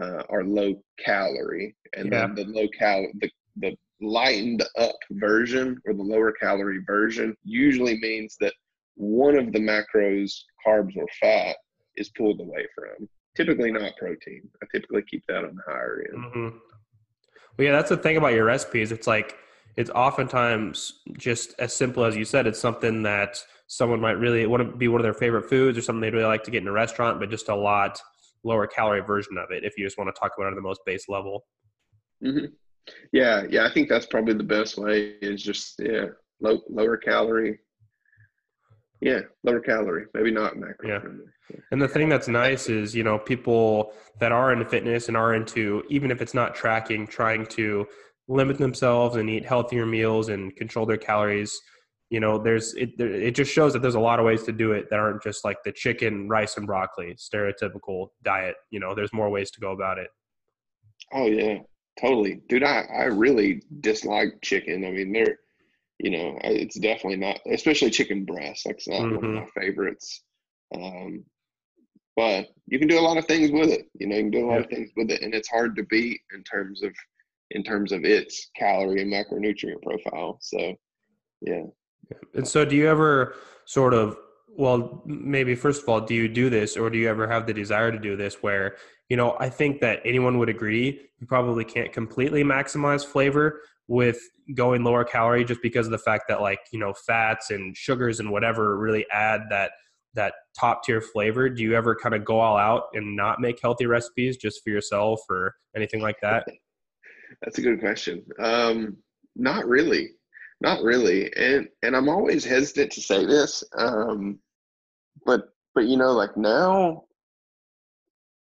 uh, are low calorie, and yeah. then the low cal the the lightened up version or the lower calorie version usually means that one of the macros, carbs or fat, is pulled away from typically not protein. I typically keep that on the higher end. Mm-hmm. Well, yeah, that's the thing about your recipes. It's like it's oftentimes just as simple as you said. It's something that someone might really want to be one of their favorite foods or something they'd really like to get in a restaurant, but just a lot lower calorie version of it. If you just want to talk about it at the most base level. Mm-hmm. Yeah, yeah, I think that's probably the best way. Is just yeah, low, lower calorie. Yeah, lower calorie, maybe not macro. Yeah. And the thing that's nice is, you know, people that are into fitness and are into, even if it's not tracking, trying to limit themselves and eat healthier meals and control their calories. You know, there's it. It just shows that there's a lot of ways to do it that aren't just like the chicken, rice, and broccoli stereotypical diet. You know, there's more ways to go about it. Oh yeah, totally, dude. I I really dislike chicken. I mean, they're, you know, it's definitely not, especially chicken breast. Like it's not mm-hmm. one of mm-hmm. my favorites. Um, but you can do a lot of things with it. You know, you can do a lot yeah. of things with it, and it's hard to beat in terms of in terms of its calorie and macronutrient profile. So, yeah. And so, do you ever sort of well, maybe first of all, do you do this, or do you ever have the desire to do this? Where you know, I think that anyone would agree you probably can't completely maximize flavor, with going lower calorie just because of the fact that like you know fats and sugars and whatever really add that that top tier flavor. Do you ever kind of go all out and not make healthy recipes just for yourself or anything like that? That's a good question. Um not really. Not really. And and i'm always hesitant to say this um but but you know like now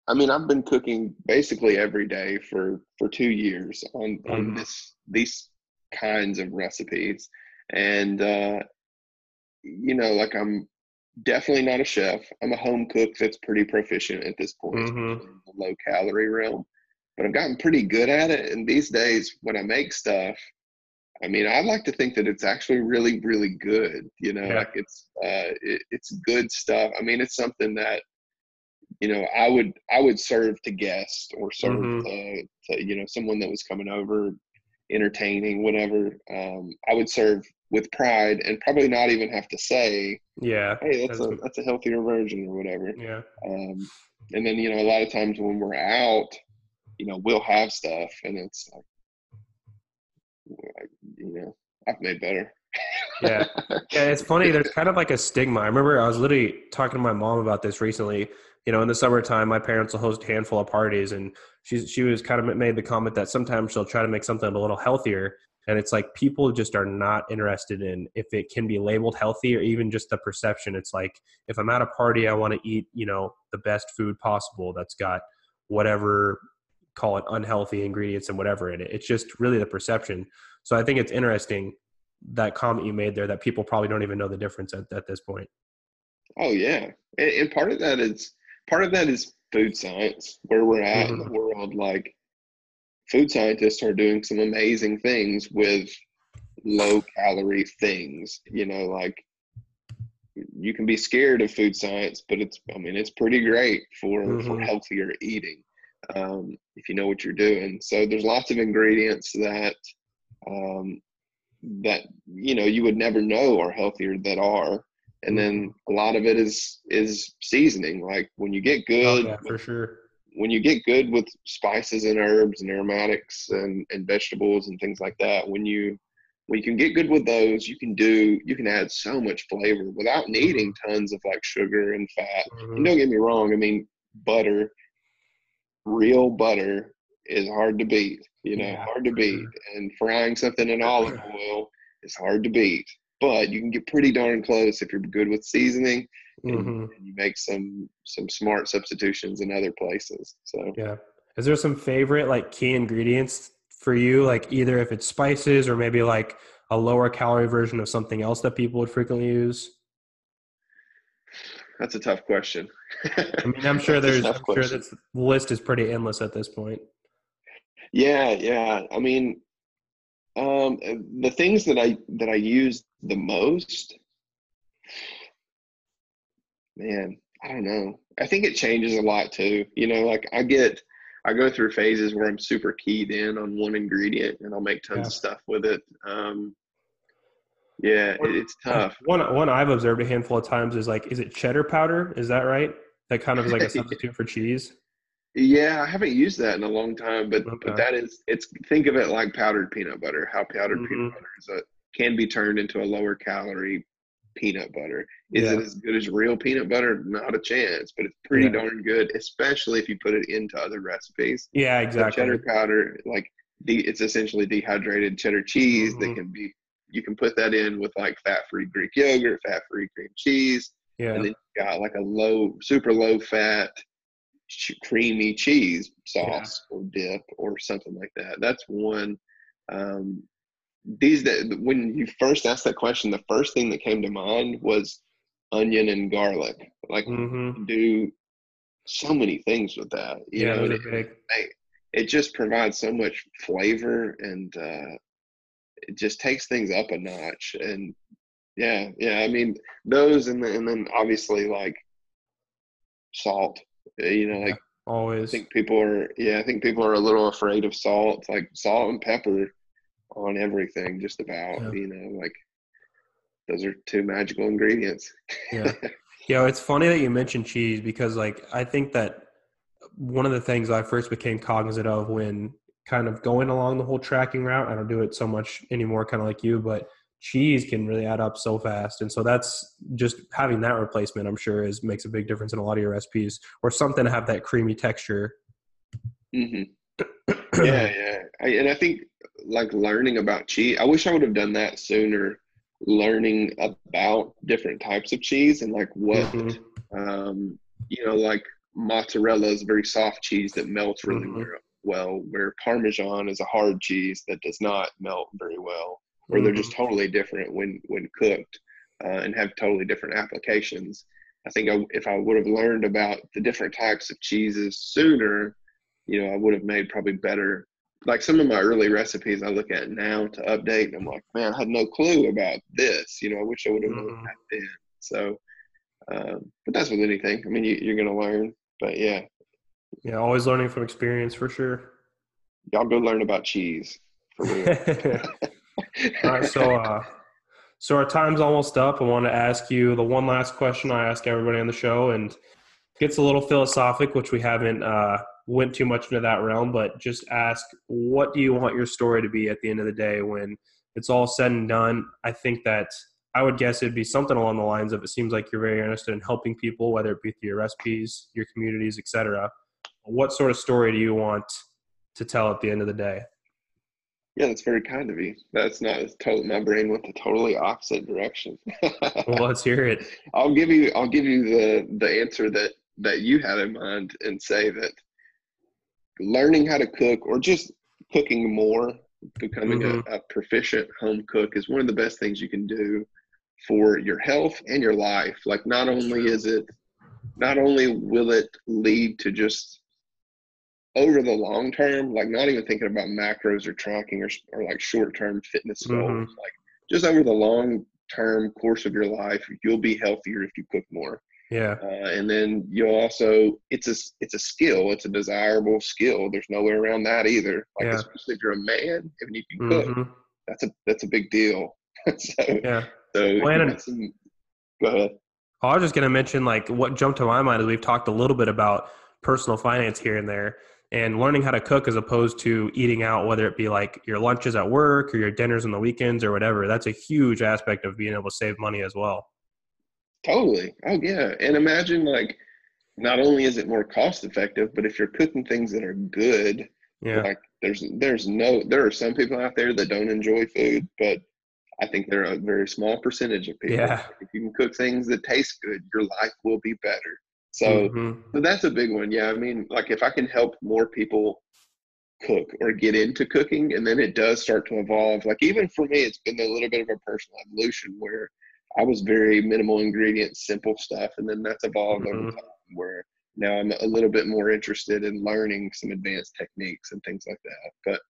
i mean i've been cooking basically every day for for two years on on mm-hmm. this these kinds of recipes and uh you know like i'm definitely not a chef i'm a home cook that's pretty proficient at this point mm-hmm. in the low calorie realm but i've gotten pretty good at it and these days when i make stuff I mean, I like to think that it's actually really, really good. You know, yeah. like it's uh, it, it's good stuff. I mean, it's something that you know I would I would serve to guests or serve mm-hmm. to, to, you know someone that was coming over, entertaining, whatever. Um, I would serve with pride and probably not even have to say, yeah, hey, that's, that's a that's a healthier version or whatever. Yeah. Um, and then you know a lot of times when we're out, you know, we'll have stuff and it's like you know, I've made better. yeah. Yeah. It's funny. There's kind of like a stigma. I remember I was literally talking to my mom about this recently. You know, in the summertime, my parents will host a handful of parties, and she she was kind of made the comment that sometimes she'll try to make something a little healthier, and it's like people just are not interested in if it can be labeled healthy or even just the perception. It's like if I'm at a party, I want to eat, you know, the best food possible that's got whatever call it unhealthy ingredients and whatever in it. It's just really the perception. So I think it's interesting that comment you made there that people probably don't even know the difference at, at this point. Oh yeah, and, and, part of that is part of that is food science where we're at mm-hmm. in the mm-hmm. world. Like food scientists are doing some amazing things with low calorie things. You know, like you can be scared of food science, but it's I mean it's pretty great for mm-hmm. for healthier eating um, if you know what you're doing. So there's lots of ingredients that um, that you know you would never know are healthier that are, and then a lot of it is is seasoning. Like when you get good, oh, yeah, for sure. When you get good with spices and herbs and aromatics and, and vegetables and things like that, when you when you can get good with those, you can do you can add so much flavor without needing mm-hmm. tons of like sugar and fat. Mm-hmm. And don't get me wrong, I mean butter real butter is hard to beat. You know, yeah, hard to beat. Sure. And frying something in olive oil is hard to beat. But you can get pretty darn close if you're good with seasoning and, mm-hmm. and you make some some smart substitutions in other places. So yeah. Is there some favorite like key ingredients for you? Like either if it's spices or maybe like a lower calorie version of something else that people would frequently use? That's a tough question. I mean, I'm sure there's, I'm question. sure this list is pretty endless at this point. Yeah, yeah. I mean, um, the things that I that I use the most, man, I don't know. I think it changes a lot too. You know, like I get, I go through phases where I'm super keyed in on one ingredient and I'll make tons yeah. of stuff with it. Um, yeah, it's tough. One one I've observed a handful of times is like, is it cheddar powder? Is that right? That kind of is like a substitute for cheese. Yeah, I haven't used that in a long time, but okay. but that is it's think of it like powdered peanut butter. How powdered mm-hmm. peanut butter is a, can be turned into a lower calorie peanut butter. Is yeah. it as good as real peanut butter? Not a chance, but it's pretty yeah. darn good, especially if you put it into other recipes. Yeah, exactly. cheddar powder, like de- it's essentially dehydrated cheddar cheese mm-hmm. that can be you can put that in with like fat-free Greek yogurt, fat-free cream cheese, yeah. and then you got like a low, super low fat, creamy cheese sauce yeah. or dip or something like that. That's one. Um, these that when you first asked that question, the first thing that came to mind was onion and garlic. Like mm-hmm. do so many things with that. You yeah, know, it, it, it, just provides so much flavor and uh, it just takes things up a notch. And yeah, yeah, I mean those, and then and then obviously like salt. You know, like always. I think people are yeah, I think people are a little afraid of salt. Like salt and pepper on everything, just about. Yeah. You know, like those are two magical ingredients. yeah. Yeah, it's funny that you mentioned cheese because like I think that one of the things I first became cognizant of when kind of going along the whole tracking route. I don't do it so much anymore, kind of like you, but cheese can really add up so fast. And so that's just having that replacement, I'm sure, is makes a big difference in a lot of your recipes or something to have that creamy texture. Mm-hmm. yeah, yeah. I, and I think like learning about cheese, I wish I would have done that sooner. Learning about different types of cheese and like what, mm-hmm. um, you know, like mozzarella is very soft cheese that melts really mm-hmm. well, where Parmesan is a hard cheese that does not melt very well or mm-hmm. they're just totally different when when cooked uh, and have totally different applications. I think I, if I would have learned about the different types of cheeses sooner, you know, I would have made probably better. Like some of my early recipes, I look at now to update, and I'm like, man, I had no clue about this. You know, I wish I would have known mm-hmm. that then. So, um, but that's with anything. I mean, you, you're going to learn. But yeah, yeah, always learning from experience for sure. Y'all go learn about cheese for real. All right, so uh, so our time's almost up. I want to ask you the one last question I ask everybody on the show, and it gets a little philosophic, which we haven't uh, went too much into that realm, but just ask, what do you want your story to be at the end of the day when it's all said and done? I think that I would guess it'd be something along the lines of it seems like you're very interested in helping people, whether it be through your recipes, your communities, etc. What sort of story do you want to tell at the end of the day? Yeah, that's very kind of you. That's not totally. My brain went the totally opposite direction. well, let's hear it. I'll give you. I'll give you the the answer that that you had in mind, and say that learning how to cook, or just cooking more, becoming mm-hmm. a, a proficient home cook, is one of the best things you can do for your health and your life. Like, not only is it, not only will it lead to just over the long term, like not even thinking about macros or tracking or, or like short term fitness goals, mm-hmm. like just over the long term course of your life, you'll be healthier if you cook more. Yeah. Uh, and then you'll also, it's a, it's a skill. It's a desirable skill. There's no way around that either. Like, yeah. especially if you're a man and you can cook, mm-hmm. that's a, that's a big deal. so, yeah. So, well, some, go ahead. I was just going to mention, like, what jumped to my mind is we've talked a little bit about personal finance here and there and learning how to cook as opposed to eating out, whether it be like your lunches at work or your dinners on the weekends or whatever. That's a huge aspect of being able to save money as well. Totally. Oh, yeah. And imagine like, not only is it more cost effective, but if you're cooking things that are good, yeah. like there's there's no there are some people out there that don't enjoy food, but I think they're a very small percentage of people. Yeah. If you can cook things that taste good, your life will be better. So, mm-hmm. so that's a big one. Yeah. I mean, like if I can help more people cook or get into cooking, and then it does start to evolve. Like even for me, it's been a little bit of a personal evolution where I was very minimal ingredients, simple stuff, and then that's evolved mm-hmm. over time where now I'm a little bit more interested in learning some advanced techniques and things like that. But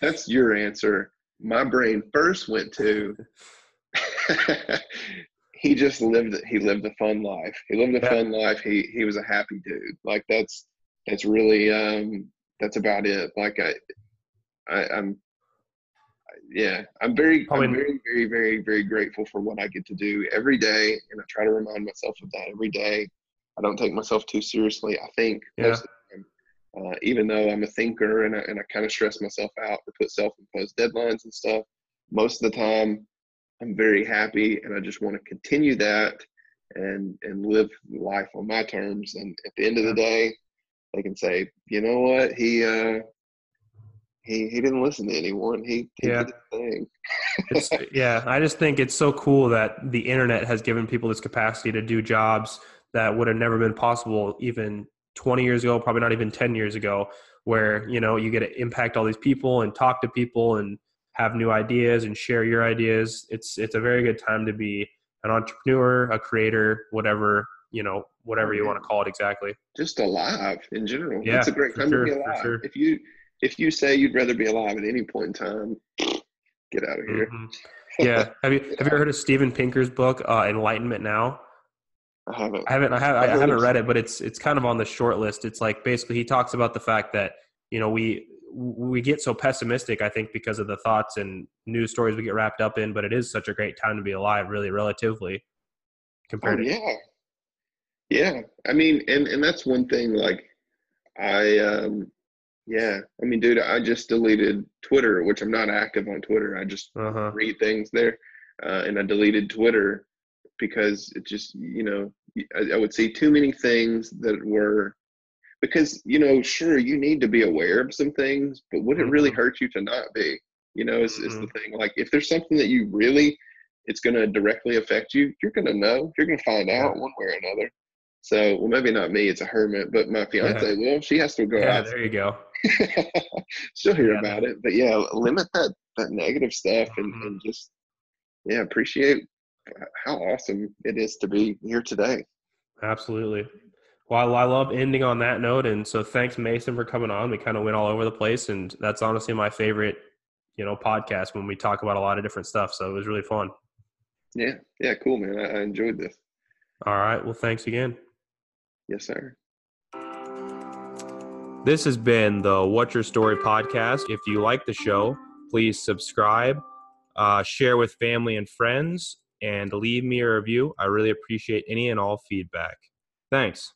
that's your answer. My brain first went to he just lived he lived a fun life. He lived a yeah. fun life. He he was a happy dude. Like that's that's really um that's about it. Like I, I am yeah, I'm very I'm very very very very grateful for what I get to do every day, and I try to remind myself of that every day. I don't take myself too seriously. I think yeah. Uh, even though I'm a thinker and I, and I kind of stress myself out or put self-imposed deadlines and stuff, most of the time I'm very happy and I just want to continue that and and live life on my terms. And at the end of the day, they can say, you know what, he uh he he didn't listen to anyone. He, he yeah. yeah, I just think it's so cool that the internet has given people this capacity to do jobs that would have never been possible even 20 years ago, probably not even 10 years ago, where you know you get to impact all these people and talk to people and have new ideas and share your ideas. It's it's a very good time to be an entrepreneur, a creator, whatever you know, whatever you want to call it exactly. Just alive in general. Yeah, it's a great time sure, to be alive. Sure. If you if you say you'd rather be alive at any point in time, get out of here. Mm-hmm. Yeah. have you have you ever heard of Steven Pinker's book, uh, Enlightenment Now? I haven't. I haven't. I, have, I haven't read it, but it's it's kind of on the short list. It's like basically he talks about the fact that you know we we get so pessimistic, I think, because of the thoughts and news stories we get wrapped up in. But it is such a great time to be alive, really, relatively compared. Oh, yeah, yeah. I mean, and and that's one thing. Like, I um, Yeah, I mean, dude, I just deleted Twitter, which I'm not active on Twitter. I just Uh-huh. read things there, uh, and I deleted Twitter because it just, you know, I, I would see too many things that were because you know, sure, you need to be aware of some things, but would it really Mhm. hurt you to not be? You know, is, is the Mm-hmm. thing. Like, if there's something that you really, it's going to directly affect you, you're going to know. You're going to find out one way or another. So, well, maybe not me. It's a hermit, but my fiance Well, She has to go Yeah, out there you go. she'll hear Yeah. about it but yeah limit that that negative stuff and, Mhm. and just yeah appreciate how awesome it is to be here today Absolutely. Well, I love ending on that note, and so thanks, Mason, for coming on. We kind of went all over the place, and that's honestly my favorite, you know, podcast when we talk about a lot of different stuff. So it was really fun. yeah yeah cool man i, I enjoyed this All right. Well, thanks again. yes sir This has been the What's Your Story podcast. If you like the show, please subscribe, uh, share with family and friends, and leave me a review. I really appreciate any and all feedback. Thanks.